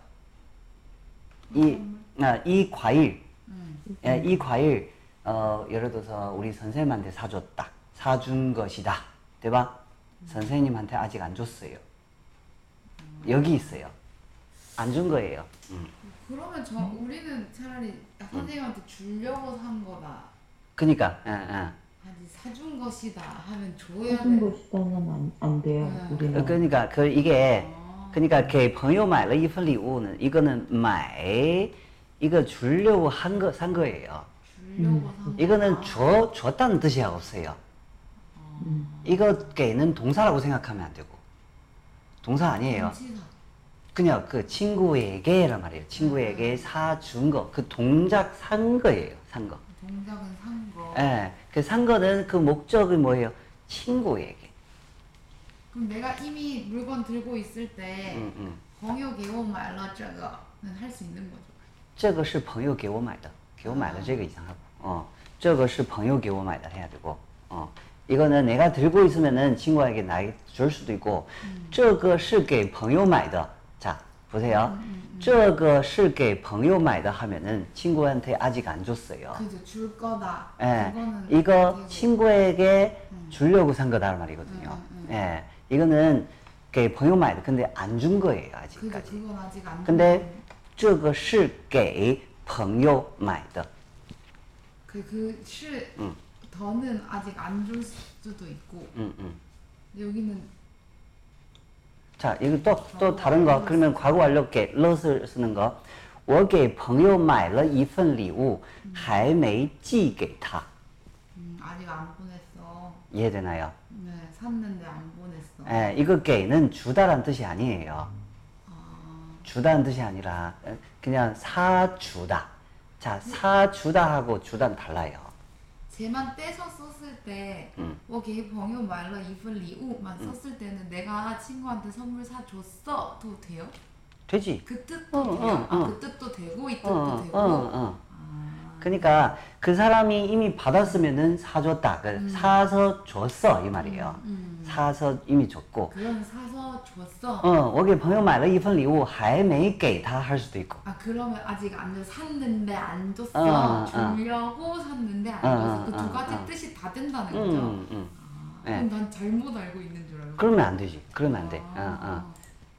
이, 아, 이 과일, 음. 예, 이 과일, 어, 예를 들어서 우리 선생님한테 사줬다. 사준 것이다. 对吧? 선생님한테 아직 안 줬어요. 여기 있어요. 안 준 거예요. 음. 그러면 저 우리는 차라리 선생님한테 주려고 산 거다. 그니까, 예, 예. 아니 사준 것이다 하면 줘야 사준 돼. 것이다는 안, 안 돼요, 음. 우리는. 그러니까 그 이게 아. 그러니까 给朋友买了一份礼物는 이거는 买 이거 주려고 한 거 산 거예요. 주려고 산 이거는 거다. 줘 줬다는 뜻이 없어요. 음. 이거 给는 동사라고 생각하면 안 되고 동사 아니에요. 치사. 그냥 그 친구에게란 말이에요. 친구에게 사준 거, 그 동작 산 거예요. 산 거. 동작은 산 거. 예, 그 산 거는 그 목적이 뭐예요? 친구에게. 그럼 내가 이미 물건 들고 있을 때 음, 음. 朋友给我买了这个는 할 수 있는 거죠. 这个是朋友给我买的，给我买了这个 이상하고, 어, 这个是朋友给我买的 해야 되고, 어, 이거는 내가 들고 있으면은 친구에게 나에게 줄 수도 있고, 这个是给朋友买的. 자, 보세요. 这个是给朋友买的 하면은 친구한테 아직 안 줬어요. 그죠 줄 거다. 예, 그거는 이거 되고. 친구에게 주려고 산 거다 말이거든요. 음, 예, 이거는 给朋友买的, 근데 안 준 거예요 그죠 아직까지. 그건 아직 안. 근데 这个是给朋友买的. 그그실 음. 더는 아직 안 줄 수도 있고 음, 음. 근데 여기는 자, 이거 또, 또 다른 거. 그러면 과거 완료 给 러를 쓰는 거. 我给朋友买了一份礼物,还没寄给他. 음, 아직 안 보냈어. 이해되나요? 네 샀는데 안 보냈어. 예, 이거 给는 주다란 뜻이 아니에요. 아, 주다는 뜻이 아니라 에, 그냥 사주다. 자, 사주다 하고 주다는 달라요. 쟤만 떼서 썼을 때 응. 워게 병요 말러 입을 리우만 썼을 때는 내가 친구한테 선물 사줬어도 돼요? 되지. 그 뜻도 어, 돼요. 어, 어. 아, 어. 그 뜻도 되고 이 어, 뜻도 어, 되고. 어, 어. 아, 그러니까 그 사람이 이미 받았으면은 사줬다. 그 음. 사서 줬어 이 말이에요. 음, 음. 사서 이미 줬고. 그럼 사서 줬어. 어, 我给朋友买了一份礼物,还没给他 할 수도 있고. 아 그러면 아직 안 줬, 샀는데 안 줬어. 어, 어. 주려고 샀는데 안 어, 줬어. 그 어, 두 가지 어. 뜻이 다 된다는 거죠. 음, 음. 아, 네. 그럼 난 잘못 알고 있는 줄 알고. 그러면 안 되지. 그러면 안 돼. 어, 어.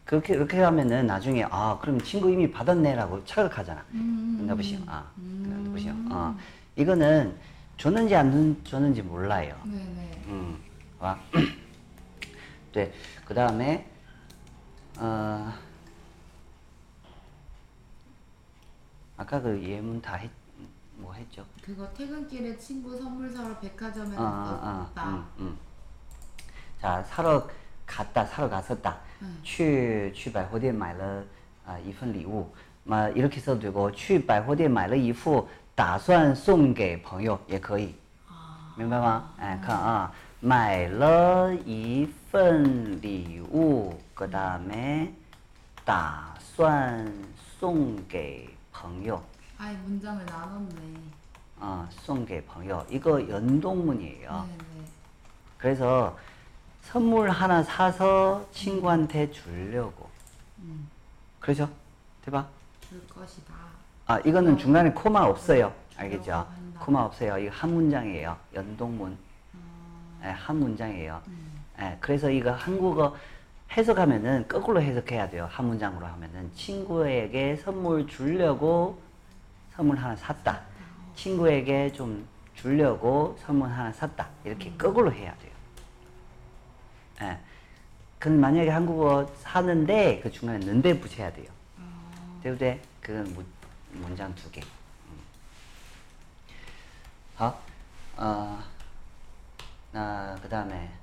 그렇게 그렇게 하면은 나중에 아 그럼 친구 이미 받았네라고 착각하잖아. 음, 나 보시오. 아, 음. 나 보시오. 어, 이거는 줬는지 안 줬는지 몰라요. 네네. 음, 와. 네, 그 다음에 어 아까 그 예문 다 했 뭐 했죠? 그거 퇴근길에 친구 선물 사러 백화점에 아, 아, 갔었다. 아, 음, 음. 자, 사러 갔다, 사러 갔었다. 음. 去去百货店买了啊、一份礼物. 막 이렇게 써도 되고 去百货店买了一副打算送给朋友也可以.明白吗?哎,看啊.买了一 份礼物, 그다음에 打算送给朋友. 아예 문장을 나눴네. 아, 送给朋友. 이거 연동문이에요. 네네. 그래서 선물 하나 사서 친구한테 주려고. 음, 그렇죠? 대박. 줄 것이다. 아, 이거는 중간에 코마 없어요. 알겠죠? 들어가 한다. 코마 없어요. 이거 한 문장이에요. 연동문. 아, 예, 한 문장이에요. 음, 예, 그래서 이거 한국어 해석하면은 거꾸로 해석해야 돼요. 한 문장으로 하면은 친구에게 선물 주려고 선물 하나 샀다. 친구에게 좀 주려고 선물 하나 샀다. 이렇게 거꾸로 해야 돼요. 예. 그 만약에 한국어 사는데 그 중간에 는데 붙여야 돼요. 대부대 그건 문장 두 개. 음. 어, 어, 나, 그 다음에.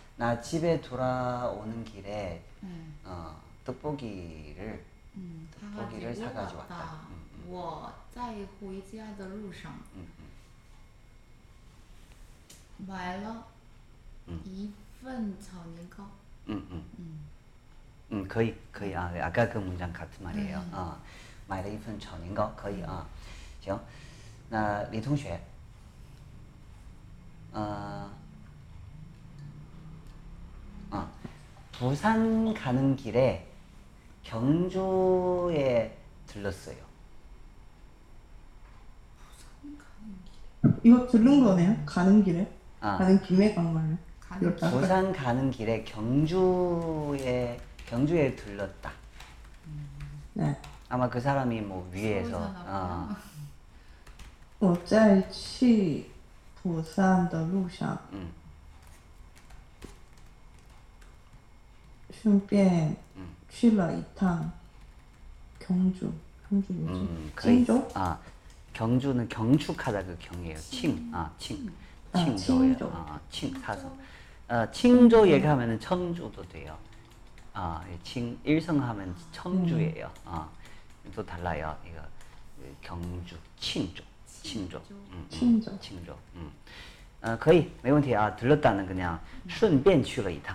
나 집에 돌아오는 길에 응. 어, 떡볶이를 음, 떡볶이를 사가지고 왔다. 왔다. 음, 음. 我在回家的路上 음, 음. 买了嗯一份炒年糕。 음, 음. 음. 음, 거의, 거의, 아, 아까 그 문장 같은 말이에요. 음. 어, 买了一份炒年糕,可以啊.行.那李同学, 어, 어, 부산 가는 길에 경주에 들렀어요. 이거 들른 거네요? 가는 길에? 아. 가는 김에 간 거예요? 가는 이렇게 할까요? 부산 가는 길에 경주에 경주에 들렀다. 네. 아마 그 사람이 뭐 위에서 서울사나 어, 보다. 我在去釜山的路上 음, 顺便嗯去了一趟 경주. 경주 뭐지? 음, 거의- 징조? 아 경주는 경축하다 그 경이에요. 칭, 아 칭, 아, 칭조예요. 칭조. 아, 칭 사서. 어, 칭조 얘기하면은 청주도 돼요. 아, 이 칭 일성하면 청주예요. 아, 또 달라요. 이거 그 경주, 칭조, 칭조, 음, 음, 칭조. 칭조. 음. 어, 可以，没问题啊。들렀다는 그냥 顺便去了一趟。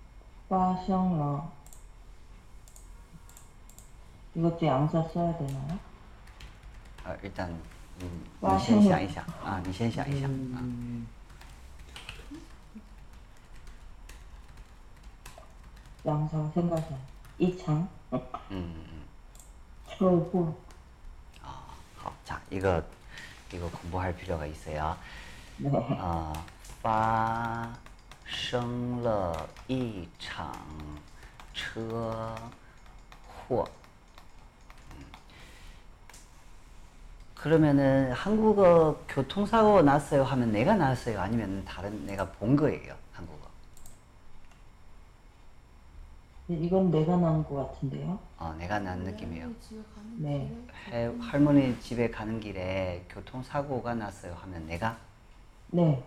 发生了。이것도양사 써야 되나요? 어, 일단 음, 와, 你先 형님. 想一想啊，你先想一想啊。 양사 생각해. 이창, 嗯嗯嗯。 철구, 아, 好, 자, 이거 이거 공부할 필요가 있어요. 네. 啊，发 生了一场车祸. 음. 그러면은 한국어 교통사고 났어요 하면 내가 났어요 아니면 다른 내가 본 거예요 한국어. 이건 내가 나온 것 같은데요. 어, 내가 난 느낌이에요. 할머니 집에 가는 네. 길에 해- 할머니 집에 가는 길에 교통사고가 났어요 하면 내가 네.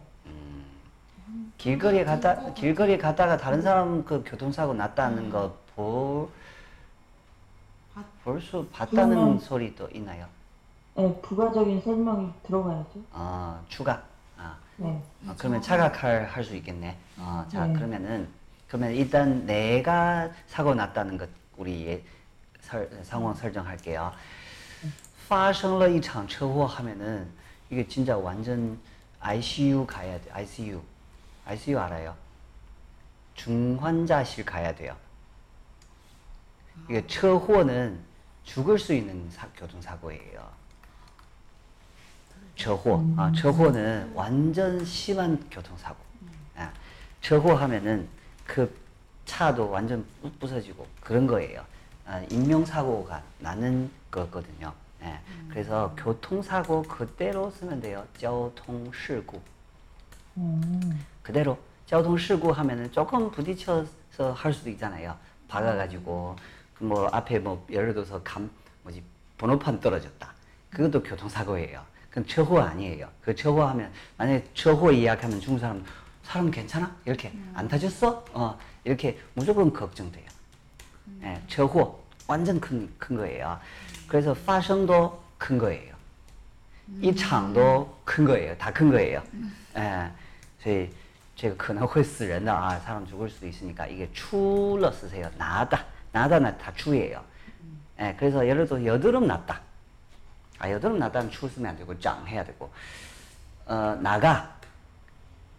길거리에 갔다 길거리에 갔다가 다른 사람 그 교통사고 났다는 거 볼 봤- 볼 수 봤다는 그러면- 소리도 있나요? 네, 부가적인 설명이 들어가야죠. 아 추가. 아 네. 어, 그러면 차각할 할 수 있겠네. 어, 자 네. 그러면은 그러면 일단 내가 사고 났다는 것 우리 예, 설, 상황 설정할게요. 发生了一场车祸 하면은 이게 진짜 완전 ICU 가야 돼. ICU. ICU 알아요. 중환자실 가야 돼요. 이게 처호는 죽을 수 있는 사, 교통사고예요. 처호, 음. 아, 처호는 완전 심한 교통사고. 아, 처호하면은 그 차도 완전 부서지고 그런 거예요. 아, 인명사고가 나는 거거든요. 예, 음. 그래서 교통사고 그대로 쓰면 돼요. 교통사고. 음. 그대로 교통사고 하면은 조금 부딪혀서 할 수도 있잖아요. 박아가지고 그 뭐 앞에 뭐 예를 들어서 감 뭐지 번호판 떨어졌다. 그것도 교통사고예요. 그건 처호 아니에요. 그 처호하면 만약에 처호 이야기하면 중국 사람 사람 괜찮아? 이렇게 음. 안 타졌어? 어 이렇게 무조건 걱정돼요. 음. 예, 처호 완전 큰 큰 거예요. 그래서 파생도 음. 큰 거예요. 음. 이 창도 큰 거예요. 다 큰 거예요. 예, 저희. 这个可能会死人的啊, 사람 죽을 수도 있으니까 이게 出了 쓰세요. 나다. 나다는 다 추예요. 예, 그래서 예를 들어 여드름 났다. 아, 여드름 났다면 추 쓰면 안 되고 장 해야 되고. 어, 나가.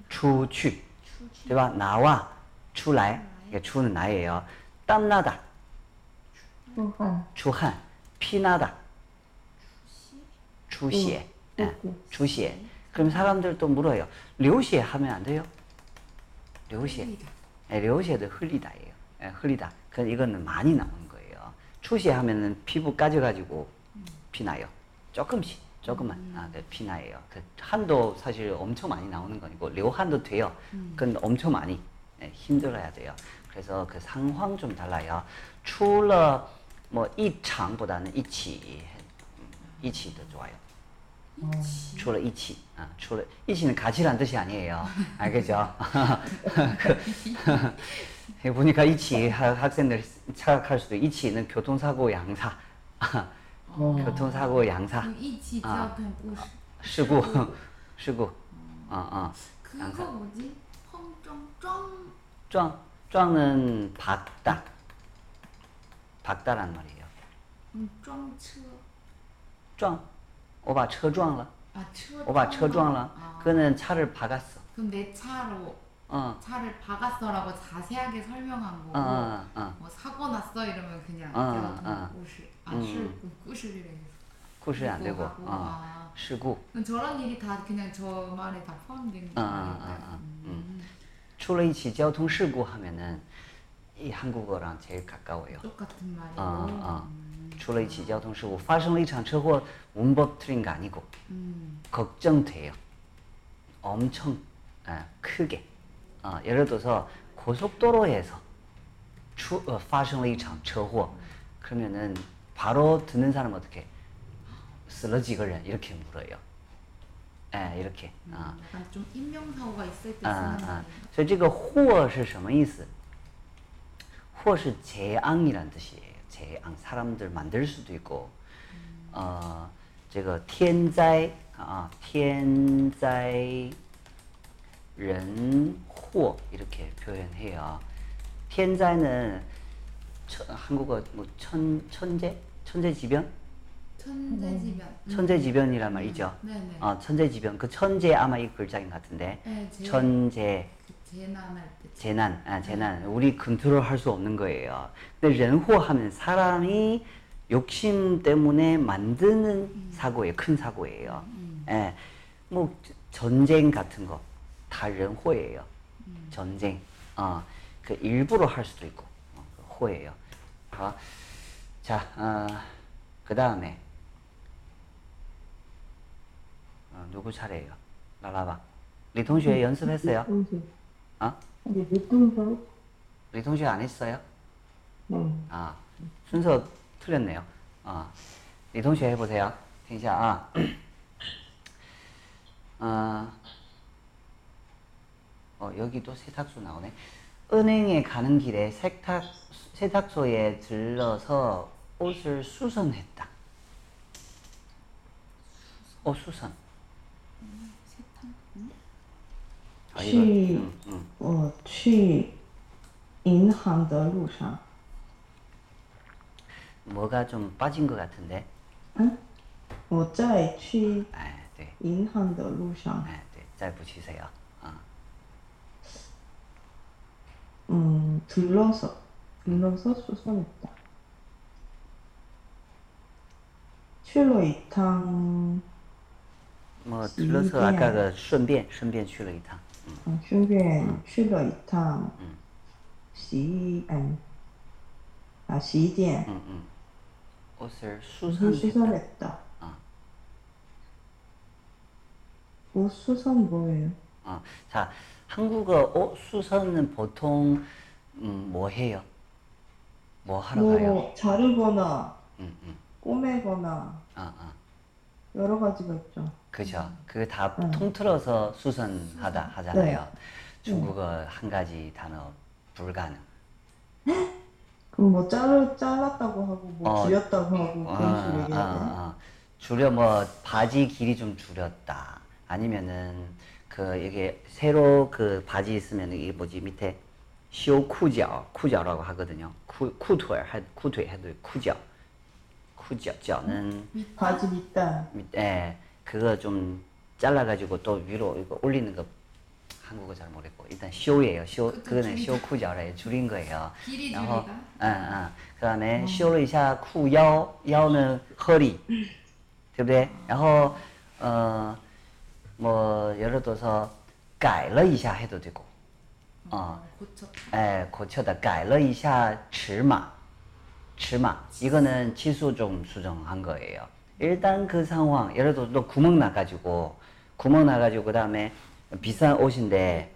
出去. 对吧? 나와. 出来. 이게 추는 나예요. 땀 나다. 出汗， 추한. 피 나다. 추시에. 예, 추시에. 그럼 사람들 또 물어요. 流血 하면 안 돼요? 流血. 흘리다. 예, 流血도 흘리다예요. 예, 흘리다. 그 이거는 많이 나오는 거예요. 추시 하면은 피부 까져가지고 피 나요. 조금씩, 조금만. 아, 그 피나예요. 그 한도 사실 엄청 많이 나오는 거 아니고 료한도 돼요. 그건 엄청 많이 예, 힘들어야 돼요. 그래서 그 상황 좀 달라요. 除了뭐 이창보다는 이치, 음, 이치 더 좋아요. 除了一起啊，除了一起는 같이란 뜻이 아니에요. 알겠죠? 그, 보니까 이치 학- 학생들 착각할 수도 이치는 교통사고 양사, 교통사고 양사, 就一起 아. 交通故事 事故,事故, 어, 어, 그거 뭐지? 펑정 쩡撞,撞은 박다, 박다란 말이에요. 음, 쩡车 撞, 我把车撞了, 아, 车 我把车撞了, 아. 그는 차를 박았어. 그럼 내 차로 어, 차를 박았어라고 자세하게 설명한 거고 어, 어, 어. 뭐 사고 났어 이러면 그냥 어, 제가 어.故事아 음. 事故 故事이래 故事안 되고, 하고, 어, 아.事故. 그럼 저런 일이 다 그냥 저 말에 다 포함된 아, 거예요. 아, 아, 음. 出了一起交通事故 하면은 이 한국어랑 제일 가까워요. 똑같은 말이고. 아, 아. 음. 出了一起交通事故, 发生了一场车祸, 문법 틀린 거 아니고 음. 걱정돼요. 엄청 예, 크게. 어, 예를 들어서 고속도로에서 주, 어, 发生了一场车祸, 그러면은 바로 듣는 사람 어떻게? 쓰러지거든 이렇게 물어요. 예, 이렇게. 어. 약간 좀 인명사고가 있을 때 啊 쓰는 啊 말이에요. ，所以这个祸是什么意思？祸是재앙이란 뜻이에요. 재앙 사람들 만들 수도 있고, 어, 这个天灾啊，天灾人祸 이렇게 표현해요. 天灾는 천- 한국어 뭐 천, 천재? 천재지변? 천재지변. 음. 천재지변이란 말이죠. 네네. 어, 천재지변. 그 천재 아마 이 글자인 것 같은데. 네, 제, 천재, 그 재난할 때. 재난, 아, 재난. 우리 컨트롤 할 수 없는 거예요. 근데 렌호 하면 사람이 욕심 때문에 만드는 사고예요. 큰 사고예요. 예. 뭐, 전쟁 같은 거. 다 렌호예요. 전쟁. 어, 그 일부러 할 수도 있고. 어, 그 호예요. 어, 자, 어, 그 다음에. 어, 누구 차례예요? 라라바. 리 동시에 연습했어요? 同学， 어? 근데 대통령, 리 동시에 안 했어요? 네, 아, 순서 틀렸네요. 아, 리 동시에 해보세요. 听一下啊. 아, 어, 여기도 세탁소 나오네. 은행에 가는 길에 세탁, 세탁소에 들러서 옷을 수선했다. 어, 수선. 아, 이거, 去 음, 음. 我去银行的路上， 뭐가 좀 빠진 것 같은데. 嗯，我在去 아, 네. 银行的路上， 아, 네. 잘 붙이세요. 아. 음, 들러서 들러서 수선했다. 去了一趟， 뭐 들러서 아까 그 顺便顺便去了一趟. 嗯，顺便去了一趟洗衣，嗯，啊，洗衣店， 음, 음. 옷을 옷을 수선했다. 수선했다. 아. 옷 수선 뭐예요? 어. 자, 한국어 옷 수선은 보통 음, 뭐 해요? 뭐 하러 가요? 뭐 자르거나 음, 음. 꼬매거나 아, 아. 여러 가지가 있죠. 그죠. 그거 다 음. 통틀어서 수선하다 하잖아요. 중국어 한 가지 단어 불가능. 그럼 뭐 자르 잘랐다고 하고 뭐 어. 줄였다고 하고 그런 식으로 아, 얘기해야 돼. 아. 줄여 뭐 바지 길이 좀 줄였다. 아니면은 그 이게 새로 그 바지 있으면 이게 뭐지 밑에 쇼 쿠脚, 쿠脚라고 하거든요. 쿠 쿠腿, 쿠腿 해도 쿠脚. 쿠脚, 脚는 바지 밑단. 밑에 그거 좀 잘라가지고 또 위로 이거 올리는 거 한국어 잘 모르겠고 일단 쇼예요. 쇼 그거는 쇼 쿠脚에 줄인 거예요. 길이 然后 줄이다. ，嗯嗯，그다음에修了一下裤腰，腰呢合理，对不对？然后呃，뭐 예를 들어서 改了一下해도 되고， 어, 고쳤다. 에 고쳐다 改了一下尺码， 치마 이거는 치수 좀 수정한 거예요. 일단 그 상황 예를 들어 또 구멍 나가지고 구멍 나가지고 그 다음에 비싼 옷인데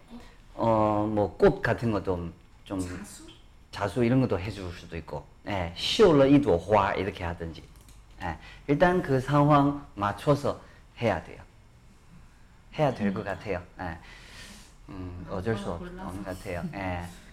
어 뭐 꽃 같은 것도 좀 자수? 자수? 이런 것도 해줄 수도 있고 예, 시올러 이朵화 이렇게 하든지 예, 일단 그 상황 맞춰서 해야 돼요. 해야 될 것 같아요. 예. 음, 어쩔 수 아, 없는 것 같아요. 예.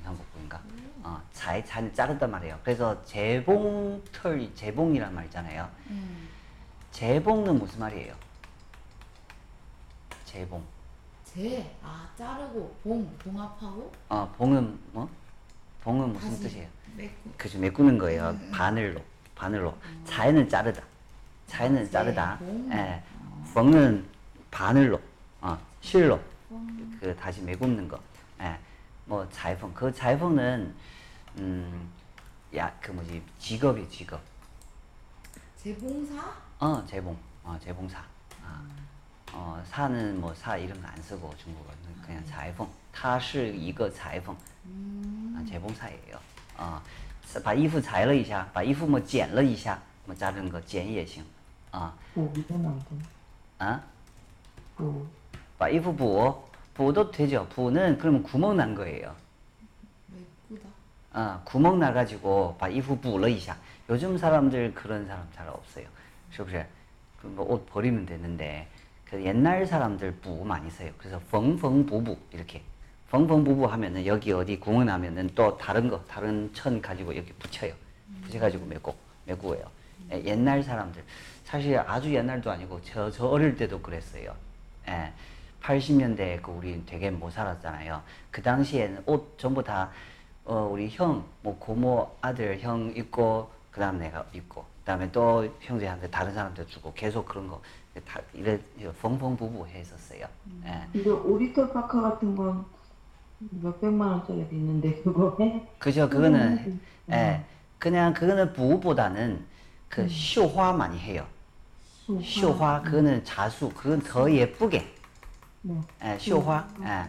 복 원상복구인가? 어, 잘, 잘 자르단 말이에요. 그래서 재봉털, 재봉이란 말 있잖아요. 음. 재봉은 무슨 말이에요? 재봉. 재, 아 자르고 봉, 봉합하고 어, 봉은 뭐? 봉은 무슨 다시 뜻이에요? 메꾸. 그죠, 메꾸는 거예요. 바늘로, 바늘로. 자에는 자르다. 자에는 재, 자르다. 봉. 예. 봉은 바늘로, 어, 실로. 봉. 그 다시 메굽는 거. 예. 뭐裁缝. 그裁缝은 음, 야, 그 뭐지? 직업이 직업. 재봉사? 어, 재봉. 어, 재봉사. 아. 어, 사는 뭐 사 이런 거 안 쓰고 중국어는 그냥 裁缝.他是一个裁缝. 음. 아, 재봉사예요. 어, 把衣服裁了一下,把衣服뭐剪了一下,뭐 자른 거 剪也行. 아, 뭐 이건 안 돼. 아? 뭐 把衣服补, 부도 되죠. 부는 그러면 구멍 난 거예요. 아, 구멍 나가지고 바 이후 부러이샤. 요즘 사람들 그런 사람 잘 없어요. 그래서 그 뭐옷 버리면 되는데 그 옛날 사람들 부 많이 써요. 그래서 펑펑부부 이렇게 펑펑부부 하면은 여기 어디 구멍 나면은 또 다른 거 다른 천 가지고 여기 붙여요. 붙여가지고 메고 메꾸어요. 예, 옛날 사람들 사실 아주 옛날도 아니고 저 저 어릴 때도 그랬어요. 예. 80년대 그 우리 되게 못 살았잖아요. 그 당시에는 옷 전부 다 어, 우리 형, 뭐 고모 아들 형 입고 그 다음 내가 입고 그 다음에 또 형제한테 다른 사람한테 주고 계속 그런 거 다 이래 펑펑부부 했었어요. 예. 이거 오리털 파카 같은 건 몇백만 원짜리도 있는데 그거 해? 그죠? 그거는 예, 그냥 그거는 부보다는 그 쇼화 많이 해요. 쇼화 그거는 자수 그건 더 예쁘게 뭐. 에, 쇼화. 에.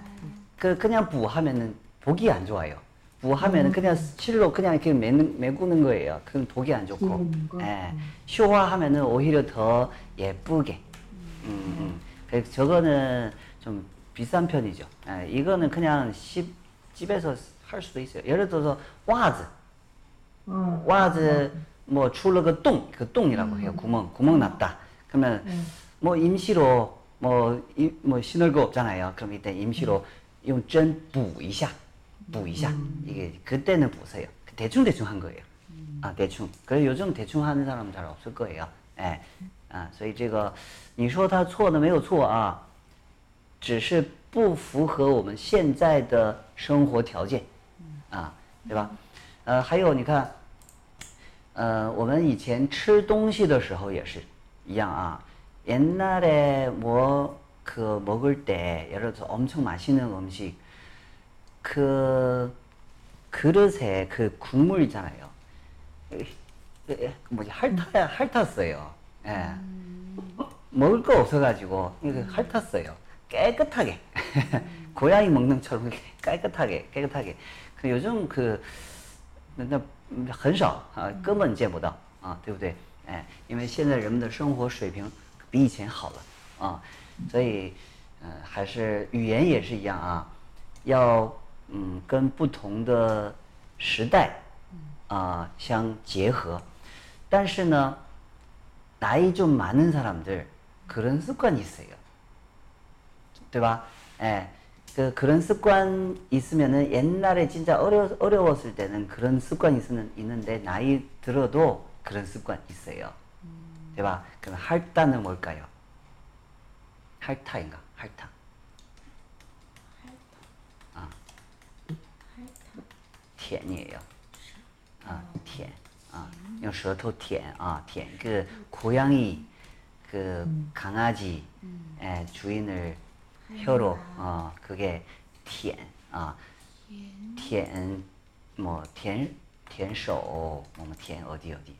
그 그냥 부하면은 보기 안 좋아요. 부하면은 음. 그냥 실로 그냥 이렇게 매는, 메꾸는 거예요. 그건 보기 안 좋고. 예. 음. 쇼화하면은 오히려 더 예쁘게. 음, 음. 그 저거는 좀 비싼 편이죠. 에, 이거는 그냥 십, 집에서 할 수도 있어요. 예를 들어서 와즈. 어. 와즈 뭐 출러 그 똥, 그 똥이라고 해요. 구멍, 구멍 났다. 그러면 네. 뭐 임시로 뭐, 이, 뭐 신을 거 없잖아요. 그럼 이때 임시로 용针补一下,补一下. 이게 그때는 보세요. 대충 대충 한 거예요. 아 대충. 그래 요즘 대충 하는 사람 잘 없을 거예요. 예. 아, 所以这个你说他错的没有错啊，只是不符合我们现在的生活条件，啊，对吧？呃，还有你看，呃，我们以前吃东西的时候也是一样啊。 옛날에뭐그먹을때예를 들어서 엄청 맛있는 음식 그 그릇에 그 국물 있잖아요. 에, 뭐지 핥아 핥았어요. 예. 먹을 거 없어가지고 이거 핥았어요. 깨끗하게 고양이 먹는 처럼 이렇게 깨끗하게 깨끗하게. 그 요즘 그那很少啊，根本见不到啊，对不对？哎，因为现在人们的生活水平 比以前好了啊，所以呃还是语言也是一样啊，要嗯跟不同的时代啊相结合，但是呢， 나이 좀 많은 사람들 그런 습관이 있어요. 对吧? 예. 그 그런 습관 있으면은 옛날에 진짜 어려 어려웠을 때는 그런 습관이 있는 있는데 나이 들어도 그런 습관 있어요. 对吧? 그럼 할타는 뭘까요? 할타인가? 할타. 아. 舔이에요. 아, 舔. 아, 用舌头舔啊, 舔. 그 고양이 그 강아지 예, 주인을 혀로 어 그게 舔 아, 舔 뭐, 舔 舔手 뭐, 舔 어디 어디 아, 舔 음, 핥아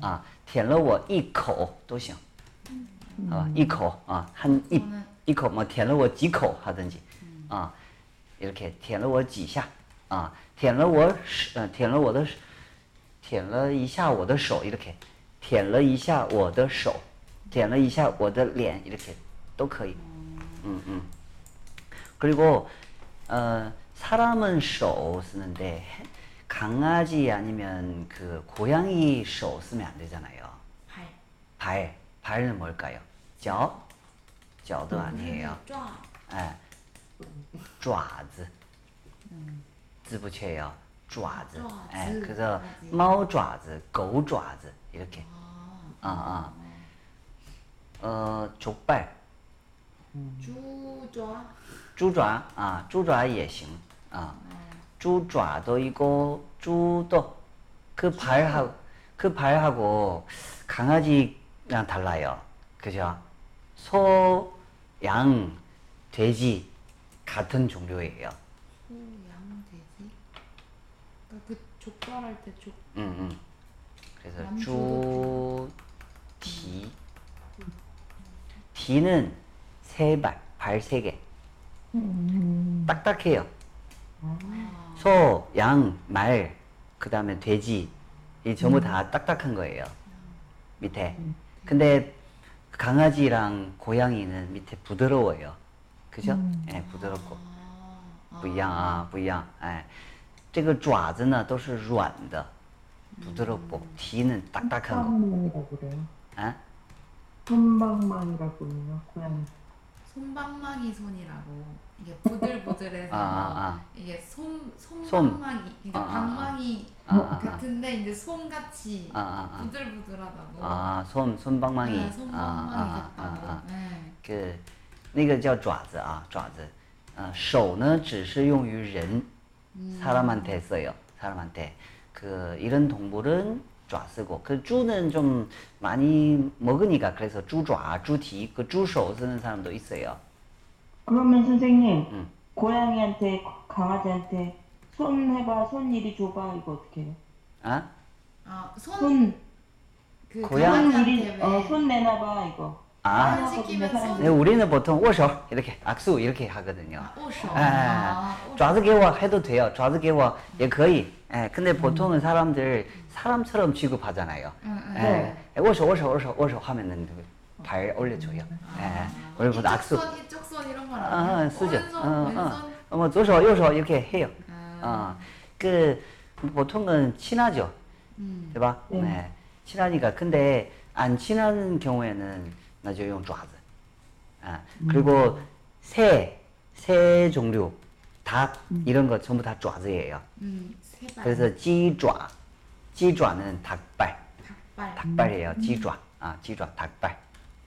아, 舔了我一口都行. 아, 一口 아, 한 입, 저는 一口 뭐, 舔了我几口 하든지. 아, 이렇게 舔了我几下. 아, 舔了我手, 어, 舔了我的手舔了一下我的手 이렇게 舔了一下我的手舔了一下我的脸 이렇게 도 可以 음, 음. 그리고 어, 사람은 手 쓰는데 해- 강아지 아니면 그 고양이 手 쓰면 안 되잖아요. 발. 발 발은 뭘까요? 脚 脚도 아니에요. 쫙. 예. 爪子. 즈 붙여요. 爪子. 예. 爪子. 그래서 강아지. 猫爪子, 狗爪子 이렇게. 아. 아, 아. 어, 족발. 주좌. 猪爪 아, 猪爪也行. 아. 猪爪도 이고 쭈도 그 발하고 그 발하고 강아지랑 달라요. 그죠? 소, 양, 돼지 같은 종류예요. 소, 양, 돼지. 그 족발할 때 족. 응응. 음, 음. 그래서 쭈, 디. 디는 세 발, 발 세 개. 음. 딱딱해요. 아. 소, 양, 말, 그 다음에 돼지. 이 전부 다 딱딱한 거예요. 밑에. 근데 강아지랑 고양이는 밑에 부드러워요. 그죠? 예, 부드럽고. 아. 不一样啊，不一样。哎，这个爪子呢都是软的，부드럽고 뒤는 딱딱한 거. 손방망이라고 그래요. 아? 손방망이라고 그래요. 고양이. 손방망이 손이라고 이게 보들보들해서 아, 아, 아. 이게 손 솜. 손방망이 그러니까 아, 아, 아. 방망이 아, 아, 아. 같은데 이제 솜같이 아, 아, 아. 부들부들하다고 아, 손 손방망이. 네, 아, 손방망이 아, 아, 같다고 아. 네. 个那个叫爪子啊，爪子。呃，手呢只是用于人， 사람한테 써요. 사람한테. 그 이런 동물은爪 쓰고 그猪는 좀 많이 먹으니까 그래서 猪爪, 猪蹄, 그猪手 쓰는 사람도 있어요. 그러면 선생님, 응. 고양이한테, 강아지한테 손 해봐, 손 이리 줘봐, 이거 어떻게 해요? 아? 아, 손, 손, 그 고양- 손 이리, 강아지한테 어, 왜 손 내놔봐, 이거. 아, 손 시키면 손 네, 우리는 보통 握手 이렇게 악수 이렇게 하거든요. 아, 오셔 예, 아, 오셔. 爪子给我 해도 돼요. 爪子给我也可以. 예, 근데 보통은 사람들 사람처럼 취급하잖아요. 응, 응. 예,握手 握手 握手 握手 하면은 발 올려줘요. 예, 우리 보통 악수. 이쪽 손, 이쪽 손 이런 건 아, 아니에요? 쓰죠. 오른손, 어, 왼손 어. 뭐左手 右手 이렇게 해요. 아, 어, 그 보통은 친하죠. 음. 对吧? 네. 네. 친하니까 근데 안 친한 경우에는 나죠 용爪子. 아, 그리고 새, 새 종류, 닭 이런 거 전부 다爪子예요. 음, 세발. 그래서 지爪, 鸡爪는 닭발. 닭발. 닭발이에요. 鸡爪 아, 鸡爪 닭발.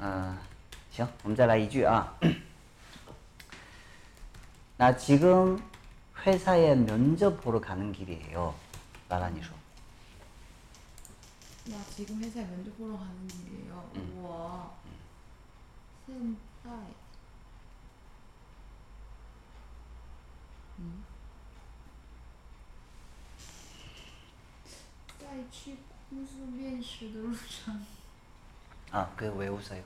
아. 어, 行,我们再来一句啊. 나 지금 회사에 면접 보러 가는 길이에요. 나란히 줘. 나 지금 회사에 면접 보러 가는 길이에요. 우와. 现在 음. 在去公司面试的路上 아, 그 왜 웃어요?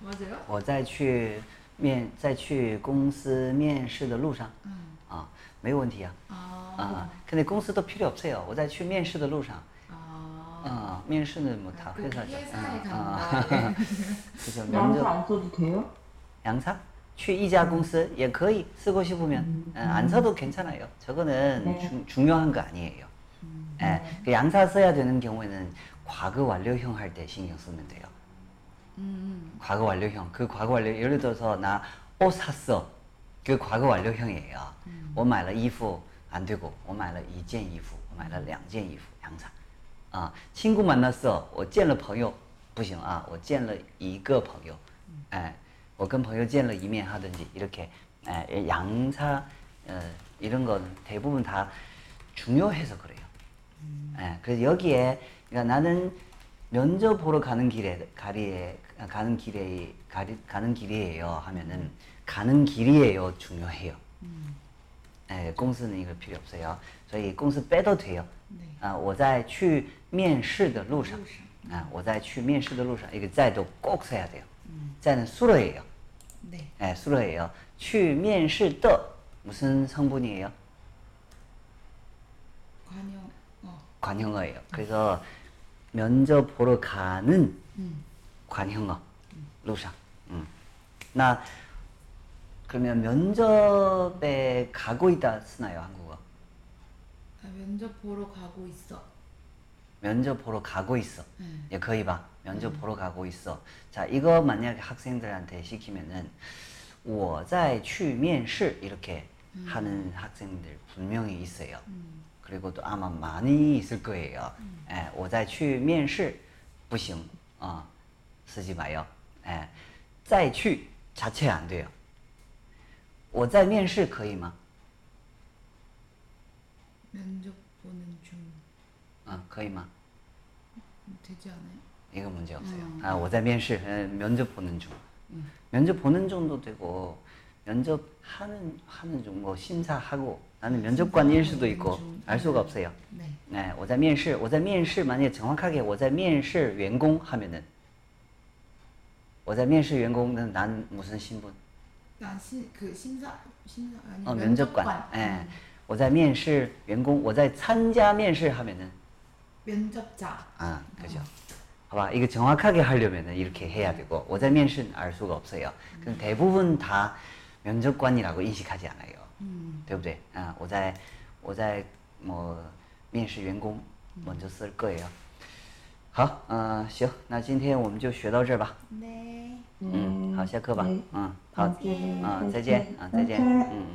맞아요? 我在去面在去公司面试的路上 응. 啊，没有问题啊 아. 啊，근데公司도 필요 없어요. 我在去面试的路上 아. 啊，面试는뭐다 꼭 회사죠. 회사에 아, 간다. 그죠. 양사 면접 안 써도 돼요? 양사? 去一家公司也可以 쓰고 싶으면 예, 안 써도 괜찮아요. 저거는 네. 중, 중요한 거 아니에요. 예, 그 양사 써야 되는 경우에는 과거 완료형 할 때 신경 쓰면 돼요. 음. 과거 완료형. 그 과거 완료 예를 들어서 나 옷 샀어. 그 과거 완료형이에요. 我买了衣服안 되고 我买了一件衣服,我买了两件衣服 양사. 아, 친구 만났어. 我见了朋友不行啊. 我见了一个朋友. 예. 我跟朋友见了一面 하든지 이렇게 예, 양사 어, 이런 건 대부분 다 중요해서 그래요. 예, 그래서 여기에 그러니까 나는 면접 보러 가는 길에 가리에 가는 길에 가리, 가는 길이에요 하면은 가는 길이에요 중요해요. 예, 公司는 이거 필요 없어요. 저희 公司 빼도 돼요. 네. 아, 我在去面试的路上. 아, 我在去面试的路上. 이거 在도 꼭 써야 돼요. 在는 수로예요. 네. 예, 수로예요. 去面试的 무슨 성분이에요? 관형어예요. 그래서 면접 보러 가는 음. 관형어 루상. 음. 나 그러면 면접에 가고 있다 쓰나요 한국어? 아, 면접 보러 가고 있어. 면접 보러 가고 있어. 음. 예, 거의 봐. 면접 보러 가고 있어. 자, 이거 만약에 학생들한테 시키면은 我在去面试 이렇게 하는 학생들 분명히 있어요. 음. 그리고 또 아마 많이 있을 거예요. 예, 我在去面试不行. 어, 쓰지 마요. 예, 再去 자체 안 돼요. 我在面试可以吗? 면접 보는 중 어, 可以吗? 되지 않아요? 이거 문제 없어요. 음. 아, 我在面试 에, 면접 보는 중. 면접 보는 정도 되고 면접 하는 하는 중 뭐 심사하고 나는 면접관일 수도 있고 중. 알 수가 없어요. 네. 네, 我在面试,我在面试 만약에 정확하게 我在面试员工 하면은 我在面试员工는 난 무슨 신분? 난그 심사 심사 아니 어, 면접관. 예. 음. 我在面试员工,我在参加面试 하면은 면접자. 아, 그죠. 봐봐, 이거 정확하게 하려면은 이렇게 해야 되고, 我在面试알 수가 없어요. 근데 대부분 다 면접관이라고 인식하지 않아요. 对不对啊？我在，我在，我面试员工，我就四个呀。好，嗯，行，那今天我们就学到这儿吧。嗯，好，下课吧。嗯，好，嗯，再见，啊，再见，嗯。